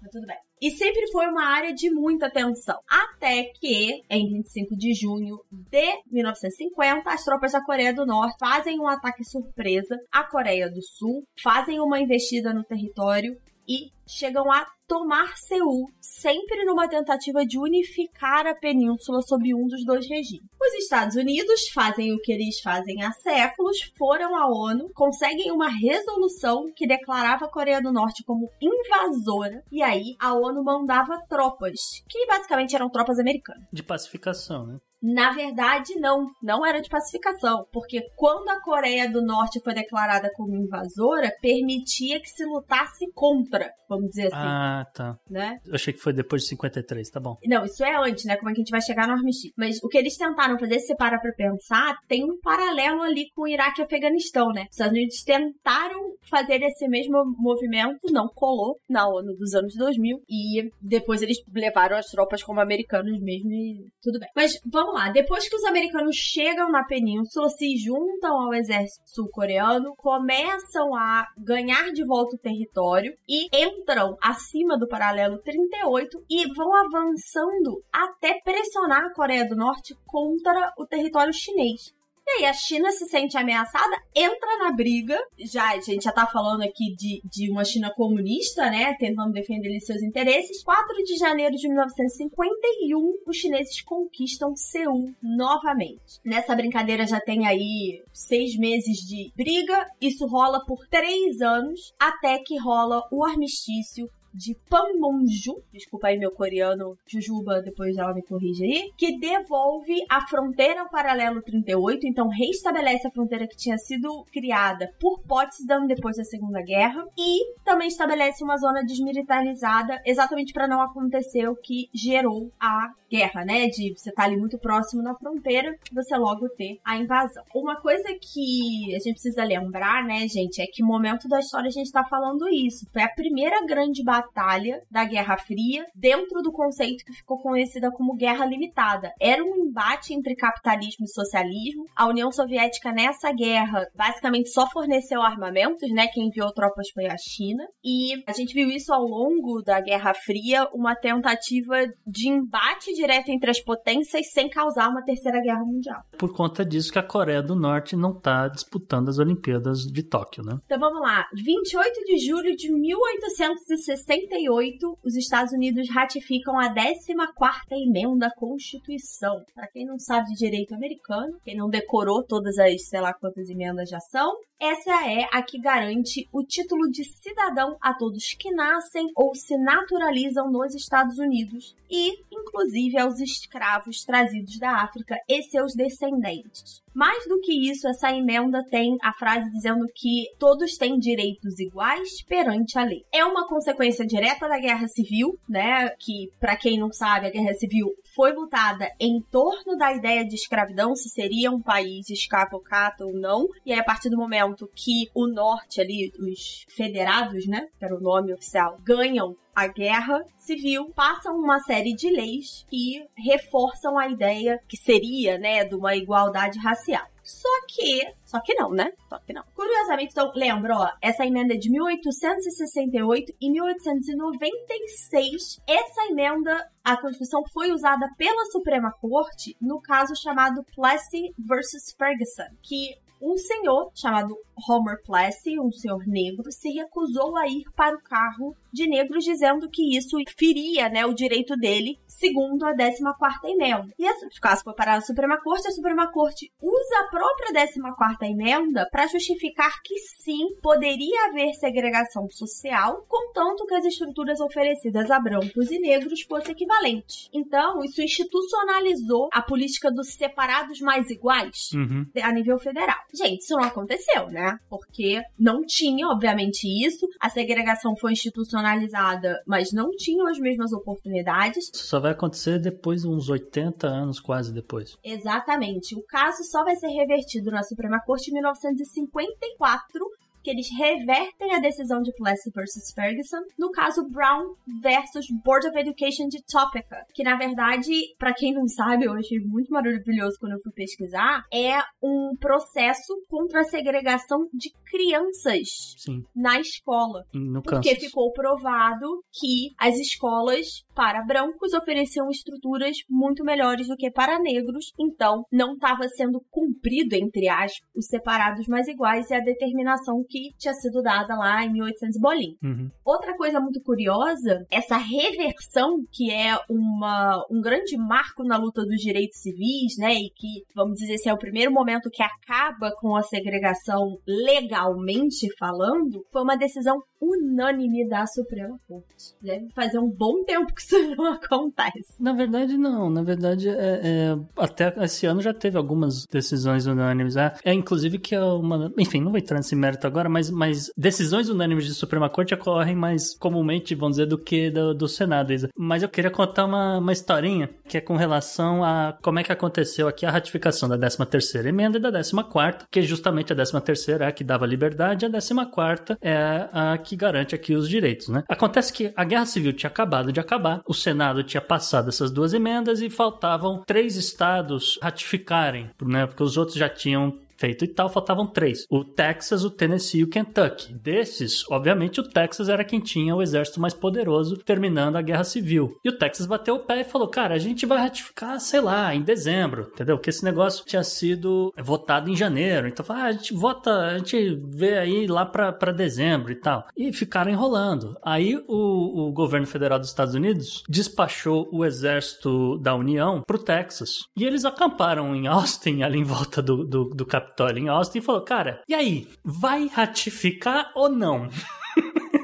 mas tudo bem. E sempre foi uma área de muita tensão. Até que, em 25 de junho de 1950, as tropas da Coreia do Norte fazem um ataque surpresa à Coreia do Sul, fazem uma investida no território e chegam a tomar Seul, sempre numa tentativa de unificar a península sob um dos dois regimes. Os Estados Unidos fazem o que eles fazem há séculos, foram à ONU, conseguem uma resolução que declarava a Coreia do Norte como invasora, e aí a ONU mandava tropas, que basicamente eram tropas americanas. De pacificação, né? Na verdade, não. Não era de pacificação. Porque quando a Coreia do Norte foi declarada como invasora, permitia que se lutasse contra, vamos dizer assim, Ah, tá. né? Eu achei que foi depois de 53, tá bom. Não, isso é antes, né? Como é que a gente vai chegar no armistício? Mas o que eles tentaram fazer, se você para pra pensar, tem um paralelo ali com o Iraque e Afeganistão, né? Os Estados Unidos tentaram fazer esse mesmo movimento, não colou na ONU dos anos 2000, e depois eles levaram as tropas como americanos mesmo e tudo bem. Mas vamos lá, depois que os americanos chegam na península, se juntam ao exército sul-coreano, começam a ganhar de volta o território e entram acima do paralelo 38 e vão avançando até pressionar a Coreia do Norte contra o território chinês. E aí a China se sente ameaçada, entra na briga. Já, a gente já tá falando aqui de, de uma China comunista, né? Tentando defender seus interesses. 4 de janeiro de 1951, os chineses conquistam Seul novamente. Nessa brincadeira já tem aí seis meses de briga. Isso rola por três anos, até que rola o armistício de Panmunjom, desculpa aí meu coreano, Jujuba, depois ela me corrige aí, que devolve a fronteira ao paralelo 38, então reestabelece a fronteira que tinha sido criada por Potsdam depois da Segunda Guerra e também estabelece uma zona desmilitarizada exatamente para não acontecer o que gerou a guerra, né? De você estar ali muito próximo da fronteira, você logo ter a invasão. Uma coisa que a gente precisa lembrar, né, gente, é que momento da história a gente tá falando isso. Foi a primeira grande batalha batalha da Guerra Fria dentro do conceito que ficou conhecida como Guerra Limitada. Era um embate entre capitalismo e socialismo. A União Soviética nessa guerra basicamente só forneceu armamentos, né? Quem enviou tropas foi a China. E a gente viu isso ao longo da Guerra Fria, uma tentativa de embate direto entre as potências sem causar uma terceira guerra mundial. Por conta disso que a Coreia do Norte não está disputando as Olimpíadas de Tóquio, né? Então vamos lá. 28 de julho de 1868, os Estados Unidos ratificam a 14ª emenda à Constituição. Para quem não sabe de direito americano, quem não decorou todas as, sei lá quantas emendas já são, essa é a que garante o título de cidadão a todos que nascem ou se naturalizam nos Estados Unidos e, inclusive, aos escravos trazidos da África e seus descendentes. Mais do que isso, essa emenda tem a frase dizendo que todos têm direitos iguais perante a lei. É uma consequência direta da Guerra Civil, né? Que, para quem não sabe, a Guerra Civil foi lutada em torno da ideia de escravidão, se seria um país escravocrata ou não. E aí, a partir do momento que o norte ali, os federados, né? Que era o nome oficial, ganham a guerra civil, passam uma série de leis que reforçam a ideia que seria, né, de uma igualdade racial. Só que, só que não, né? Só que não. Curiosamente, então, lembra, ó, essa emenda é de 1868 e 1896. Essa emenda, a Constituição foi usada pela Suprema Corte no caso chamado Plessy versus Ferguson, que um senhor chamado Homer Plessy, um senhor negro, se recusou a ir para o carro de negros, dizendo que isso feria né, o direito dele, segundo a 14 emenda. E esse caso foi para a Suprema Corte, a Suprema Corte usa a própria 14 emenda para justificar que sim, poderia haver segregação social, contanto que as estruturas oferecidas a brancos e negros fossem equivalentes. Então, isso institucionalizou a política dos separados mais iguais Uhum. a nível federal. Gente, isso não aconteceu, né? Porque não tinha, obviamente, isso. A segregação foi institucionalizada, mas não tinham as mesmas oportunidades. Isso só vai acontecer depois de uns 80 anos, quase depois. Exatamente. O caso só vai ser revertido na Suprema Corte em 1954 que eles revertem a decisão de Plessy versus Ferguson no caso Brown versus Board of Education de Topeka, que na verdade, para quem não sabe, eu achei muito maravilhoso quando eu fui pesquisar, é um processo contra a segregação de crianças Sim, na escola. no Porque Kansas. ficou provado que as escolas para brancos ofereciam estruturas muito melhores do que para negros, então não estava sendo cumprido, entre aspas, os separados mais iguais e a determinação que tinha sido dada lá em 1800 e bolinha. Uhum. Outra coisa muito curiosa, essa reversão, que é uma, um grande marco na luta dos direitos civis, né? E que, vamos dizer assim, é o primeiro momento que acaba com a segregação legalmente falando, foi uma decisão unânime da Suprema Corte. Deve fazer um bom tempo que isso não acontece. Na verdade, não. Na verdade, é, é, até esse ano já teve algumas decisões unânimes. É, é inclusive que é uma. Enfim, não vou entrar nesse mérito agora, mas, mas decisões unânimes de Suprema Corte ocorrem mais comumente, vamos dizer, do que do, do Senado, Isa. Mas eu queria contar uma, uma historinha que é com relação a como é que aconteceu aqui a ratificação da 13ª emenda e da 14ª, que justamente a 13ª é a que dava liberdade, e a 14ª é a que garante aqui os direitos, né? Acontece que a Guerra Civil tinha acabado de acabar, o Senado tinha passado essas duas emendas e faltavam três estados ratificarem, né? Porque os outros já tinham feito e tal, faltavam três: o Texas, o Tennessee e o Kentucky. Desses, obviamente, o Texas era quem tinha o exército mais poderoso, terminando a guerra civil. E o Texas bateu o pé e falou: cara, a gente vai ratificar, sei lá, em dezembro, entendeu? Porque esse negócio tinha sido votado em janeiro. Então, ah, a gente vota, a gente vê aí lá pra dezembro e tal. E ficaram enrolando. Aí o, o governo federal dos Estados Unidos despachou o exército da União pro Texas. E eles acamparam em Austin, ali em volta do, do, do em Austin, e falou: cara, e aí, vai ratificar ou não?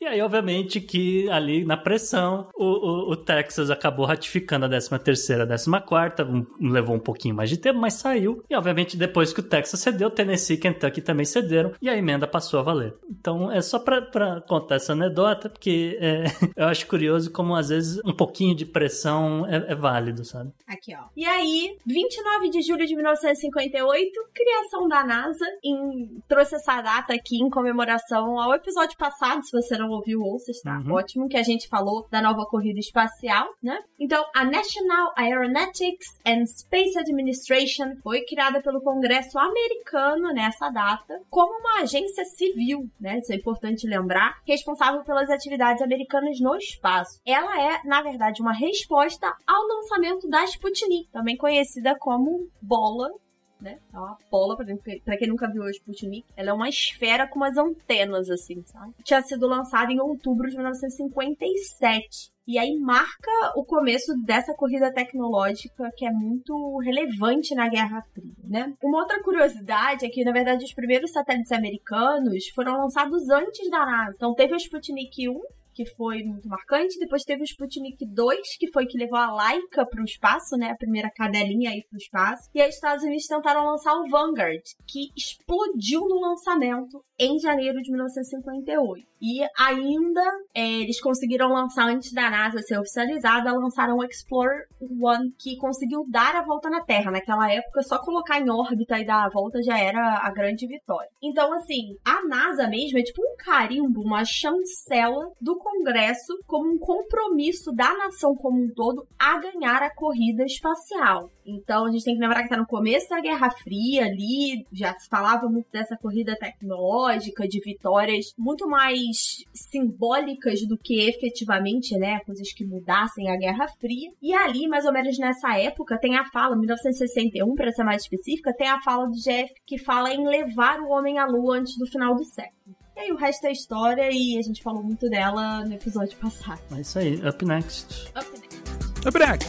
E aí, obviamente, que ali na pressão, o, o, o Texas acabou ratificando a 13ª, a 14ª, um, levou um pouquinho mais de tempo, mas saiu. E, obviamente, depois que o Texas cedeu, Tennessee e Kentucky também cederam, e a emenda passou a valer. Então, é só pra contar essa anedota, porque é, eu acho curioso como, às vezes, um pouquinho de pressão é, é válido, sabe? Aqui, ó. E aí, 29 de julho de 1958, criação da NASA, em, trouxe essa data aqui em comemoração ao episódio passado, se você não ouviu, ouça, está Uhum. ótimo, que a gente falou da nova corrida espacial, né? Então, a National Aeronautics and Space Administration foi criada pelo Congresso americano nessa data como uma agência civil, né? Isso é importante lembrar, responsável pelas atividades americanas no espaço. Ela é, na verdade, uma resposta ao lançamento da Sputnik, também conhecida como bola né? É uma bola, pra pra quem nunca viu a Sputnik. Ela é uma esfera com umas antenas, assim, sabe? Tinha sido lançada em outubro de 1957. E aí marca o começo dessa corrida tecnológica que é muito relevante na Guerra Fria, né? Uma outra curiosidade é que, na verdade, os primeiros satélites americanos foram lançados antes da NASA. Então teve o Sputnik 1, que foi muito marcante. Depois teve o Sputnik 2, que foi que levou a Laika para o espaço, né? A primeira cadelinha aí para o espaço. E aí os Estados Unidos tentaram lançar o Vanguard, que explodiu no lançamento em janeiro de 1958. E ainda é, eles conseguiram lançar antes da NASA ser oficializada, lançaram o Explorer 1, que conseguiu dar a volta na Terra. Naquela época, só colocar em órbita e dar a volta já era a grande vitória. Então, assim, a NASA mesmo é tipo um carimbo, uma chancela do Congresso como um compromisso da nação como um todo a ganhar a corrida espacial. Então, a gente tem que lembrar que tá no começo da Guerra Fria ali, já se falava muito dessa corrida tecnológica, de vitórias muito mais simbólicas do que efetivamente, né, coisas que mudassem a Guerra Fria. E ali, mais ou menos nessa época, tem a fala, 1961, para ser mais específica, tem a fala do Jeff que fala em levar o homem à lua antes do final do século. E aí o resto é história e a gente falou muito dela no episódio passado. É isso aí, up next. Up next. É Brecht.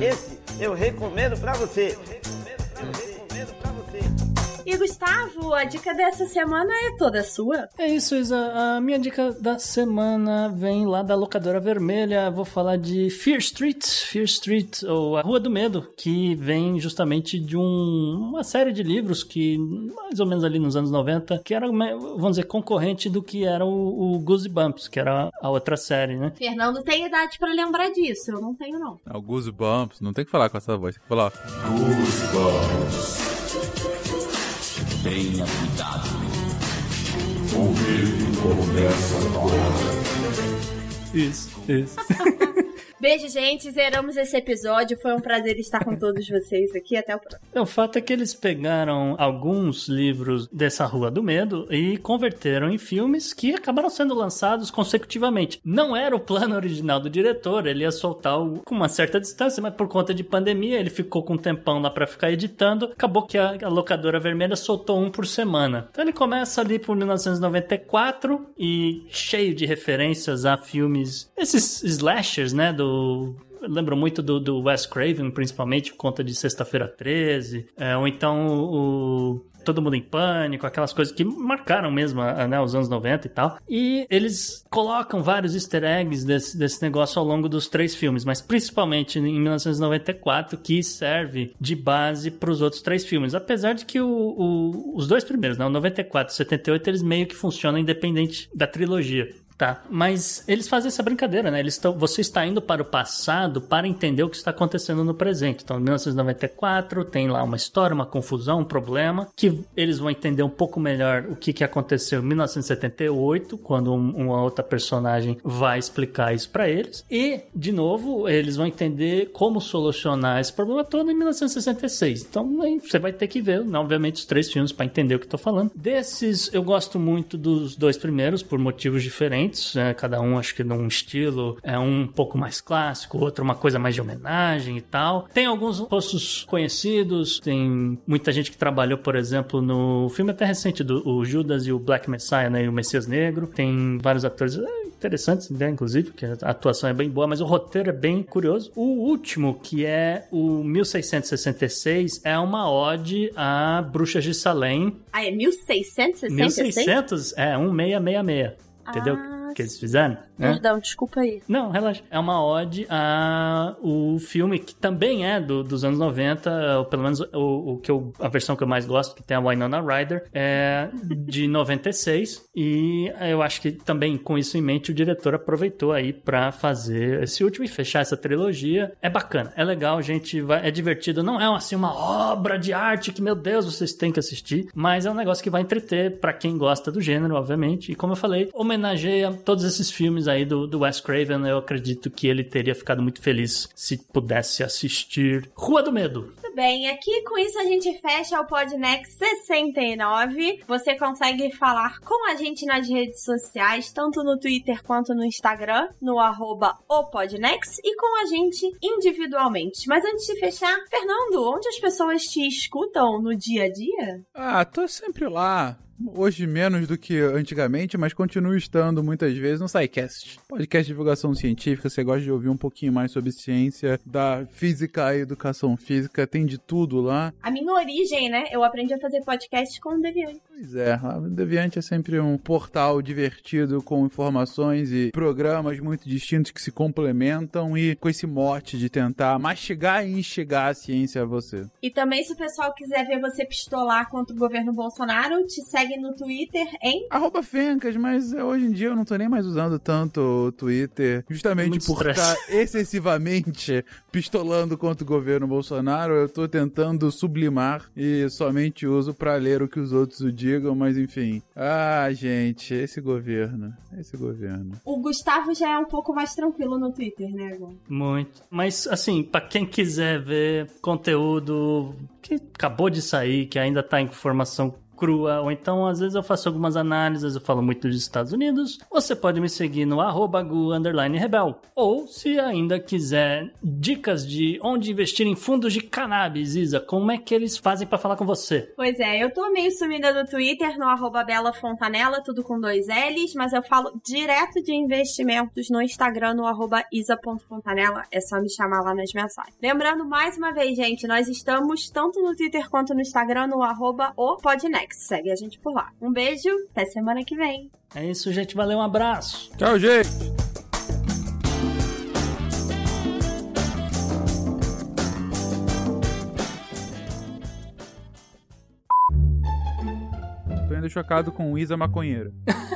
Esse eu recomendo pra você. Eu recomendo pra você. E Gustavo, a dica dessa semana é toda sua. É isso, Isa. A minha dica da semana vem lá da locadora vermelha. Vou falar de Fear Street, Fear Street, ou a Rua do Medo, que vem justamente de um- uma série de livros que, mais ou menos ali nos anos 90, que era, vamos dizer, concorrente do que era o, o Goosebumps, que era a outra série, né? Fernando tem idade pra lembrar disso, eu não tenho não. É o Goosebumps. Não tem que falar com essa voz. Tem que falar. Tenha cuidado. O medo começa agora. Isso, isso. Beijo, gente. Zeramos esse episódio. Foi um prazer estar com todos vocês aqui. Até o próximo. O fato é que eles pegaram alguns livros dessa Rua do Medo e converteram em filmes que acabaram sendo lançados consecutivamente. Não era o plano original do diretor, ele ia soltar o- com uma certa distância, mas por conta de pandemia ele ficou com um tempão lá pra ficar editando. Acabou que a, a locadora vermelha soltou um por semana. Então ele começa ali por 1994 e cheio de referências a filmes, esses slashers, né, do lembro muito do, do Wes Craven, principalmente, por conta de Sexta-feira 13, é, ou então o Todo Mundo em Pânico, aquelas coisas que marcaram mesmo né, os anos 90 e tal. E eles colocam vários easter eggs desse, desse negócio ao longo dos três filmes, mas principalmente em 1994, que serve de base para os outros três filmes. Apesar de que o- o- os dois primeiros, né, o 94 e o 78, eles meio que funcionam independente da trilogia. Tá, mas eles fazem essa brincadeira, né? Eles estão, você está indo para o passado para entender o que está acontecendo no presente. Então, em 1994 tem lá uma história, uma confusão, um problema que eles vão entender um pouco melhor o que, que aconteceu em 1978, quando um- uma outra personagem vai explicar isso para eles. E, de novo, eles vão entender como solucionar esse problema todo em 1966. Então, aí você vai ter que ver, obviamente, os três filmes para entender o que tô falando. Desses, eu gosto muito dos dois primeiros por motivos diferentes, né? cada um acho que num estilo é um pouco mais clássico, outro uma coisa mais de homenagem e tal. Tem alguns rostos conhecidos, tem muita gente que trabalhou, por exemplo, no filme até recente do Judas e o Black Messiah, né, e o Messias Negro. Tem vários atores é, interessantes, né, inclusive, que a atuação é bem boa, mas o roteiro é bem curioso. O último, que é o 1666, é uma ode a Bruxas de Salem. Ah, é 1666? 1600 é 1666. Entendeu? Ah, que eles fizeram. Né? Perdão, desculpa aí. Não, relaxa. É uma ode a o filme que também é do, dos anos 90, ou pelo menos o, o que eu, a versão que eu mais gosto, que tem a Winona Ryder, é de 96. E eu acho que também com isso em mente o diretor aproveitou aí pra fazer esse último e fechar essa trilogia. É bacana, é legal, gente, vai, é divertido. Não é assim uma obra de arte que, meu Deus, vocês têm que assistir, mas é um negócio que vai entreter pra quem gosta do gênero, obviamente. E como eu falei, homenageia todos esses filmes aí do, do Wes Craven. Eu acredito que ele teria ficado muito feliz se pudesse assistir Rua do Medo. Muito bem, aqui com isso a gente fecha o Podnext 69. Você consegue falar com a gente nas redes sociais, tanto no Twitter quanto no Instagram, no arroba o Podnext, e com a gente individualmente. Mas antes de fechar, Fernando, onde as pessoas te escutam no dia a dia? Ah, tô sempre lá. Hoje menos do que antigamente, mas continuo estando muitas vezes no SciCast. Podcast de divulgação científica, você gosta de ouvir um pouquinho mais sobre ciência, da física e educação física, tem de tudo lá. A minha origem, né? Eu aprendi a fazer podcast com o Deviante. Pois é, a Deviante é sempre um portal divertido com informações e programas muito distintos que se complementam e com esse mote de tentar mastigar e enxergar a ciência a você. E também, se o pessoal quiser ver você pistolar contra o governo Bolsonaro, te segue no Twitter em Arroba Fencas, mas eh, hoje em dia eu não tô nem mais usando tanto o Twitter, justamente Muito por estar excessivamente pistolando contra o governo Bolsonaro, eu tô tentando sublimar e somente uso pra ler o que os outros o digam, mas enfim. Ah, gente, esse governo, esse governo. O Gustavo já é um pouco mais tranquilo no Twitter, né, Gon? Muito. Mas, assim, pra quem quiser ver conteúdo que acabou de sair, que ainda tá em formação crua, ou então às vezes eu faço algumas análises, eu falo muito dos Estados Unidos, você pode me seguir no arroba rebel. Ou, se ainda quiser dicas de onde investir em fundos de cannabis, Isa, como é que eles fazem pra falar com você? Pois é, eu tô meio sumida no Twitter, no arroba Bela Fontanella, tudo com dois L's, mas eu falo direto de investimentos no Instagram, no arroba isa.fontanella. É só me chamar lá nas mensagens. Lembrando mais uma vez, gente, nós estamos tanto no Twitter quanto no Instagram, no arroba o Podnext. Segue a gente por lá. Um beijo, até semana que vem. É isso, gente. Valeu, um abraço. Tchau, gente! Tô ainda chocado com Isa Maconheira.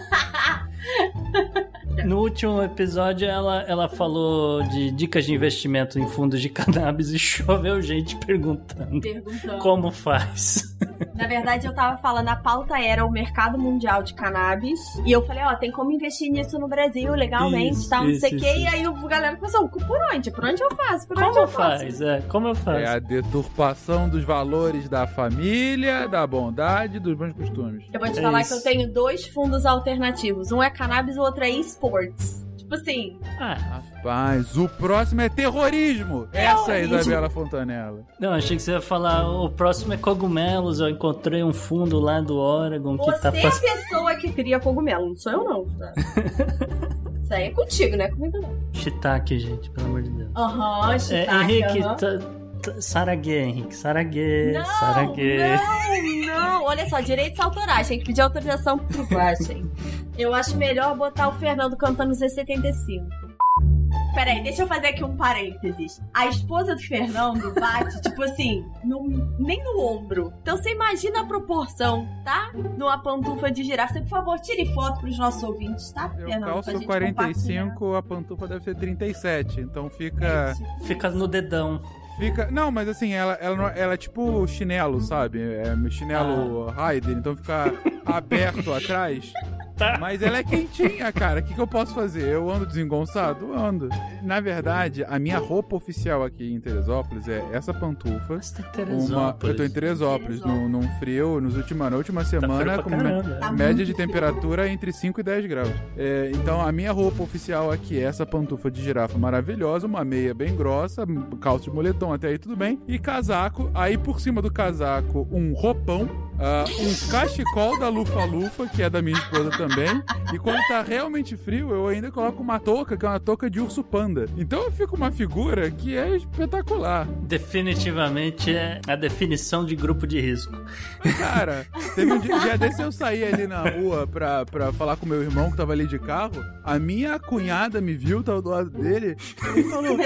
No último episódio, ela, ela falou de dicas de investimento em fundos de cannabis e choveu gente perguntando, Perguntando. como faz. Na verdade, eu tava falando, a pauta era o mercado mundial de cannabis. E eu falei, ó, tem como investir nisso no Brasil legalmente Isso, tal, não sei o quê. E aí o galera começou, por onde? Por onde eu faço? Por onde Como eu faço? faz? É, como eu faço? É a deturpação dos valores da família, da bondade e dos bons costumes. Eu vou te É falar isso. que eu tenho dois fundos alternativos. Um é cannabis, o outro é esportes. Tipo assim, Ah, Rapaz, o próximo é terrorismo. Essa é a. Isabela Fontanella. não, achei que você ia falar, o próximo é cogumelos, eu encontrei um fundo lá do Oregon que você tá é a pessoa que cria cogumelo, não sou eu não. Tá? Isso aí é contigo, né? Comigo não. Shiitake, gente, pelo amor de Deus. Aham, É, shiitake, Henrique, aham. tá, tá, Saraguê, Henrique, Saraguê, Não, Saraguê. não, não. Olha só, direitos autorais. Tem que pedir autorização pro Guachen. Eu acho melhor botar o Fernando cantando Z75. Peraí, deixa eu fazer aqui um parênteses. A esposa do Fernando bate, tipo assim, no- nem no ombro. Então você imagina a proporção, tá? Numa pantufa de girafa. Você, por favor, tire foto pros nossos ouvintes, tá, Eu Fernando? Pra calço gente 45, a pantufa deve ser 37. Então fica. Fica no dedão. Fica. Não, mas assim, ela, ela, não- ela é tipo chinelo, sabe? É chinelo Raider, então fica aberto atrás. Tá. Mas ela é quentinha, cara. O que, que eu posso fazer? Eu ando desengonçado? Eu ando. Na verdade, a minha roupa oficial aqui em Teresópolis é essa pantufa. Você tá em Uma, Teresópolis. eu tô em Teresópolis, num, num frio, nos última, na última semana, frio com me-. Tá média de temperatura entre 5 e 10 graus. É, então, a minha roupa oficial aqui é essa pantufa de girafa maravilhosa, uma meia bem grossa, calça de moletom até aí tudo bem, e casaco. Aí, por cima do casaco, um roupão ah, um cachecol da Lufa Lufa, que é da minha esposa também. E quando tá realmente frio, eu ainda coloco uma touca, que é uma touca de urso panda. Então eu fico uma figura que é espetacular. Definitivamente é a definição de grupo de risco. Cara, teve um dia, dia desse eu saí ali na rua pra, pra falar com meu irmão que tava ali de carro. A minha cunhada me viu, tava do lado dele, e falou: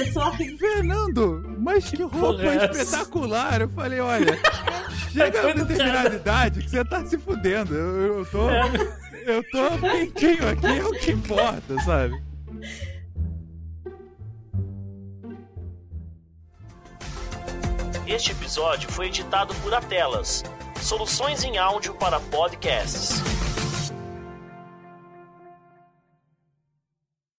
Fernando, mas que roupa porra é essa?" espetacular! Eu falei: olha, chega a determinada idade que você tá se fudendo. Eu, eu tô. Eu tô quentinho aqui, é o que importa, sabe? Este episódio foi editado por Atelas, soluções em áudio para podcasts.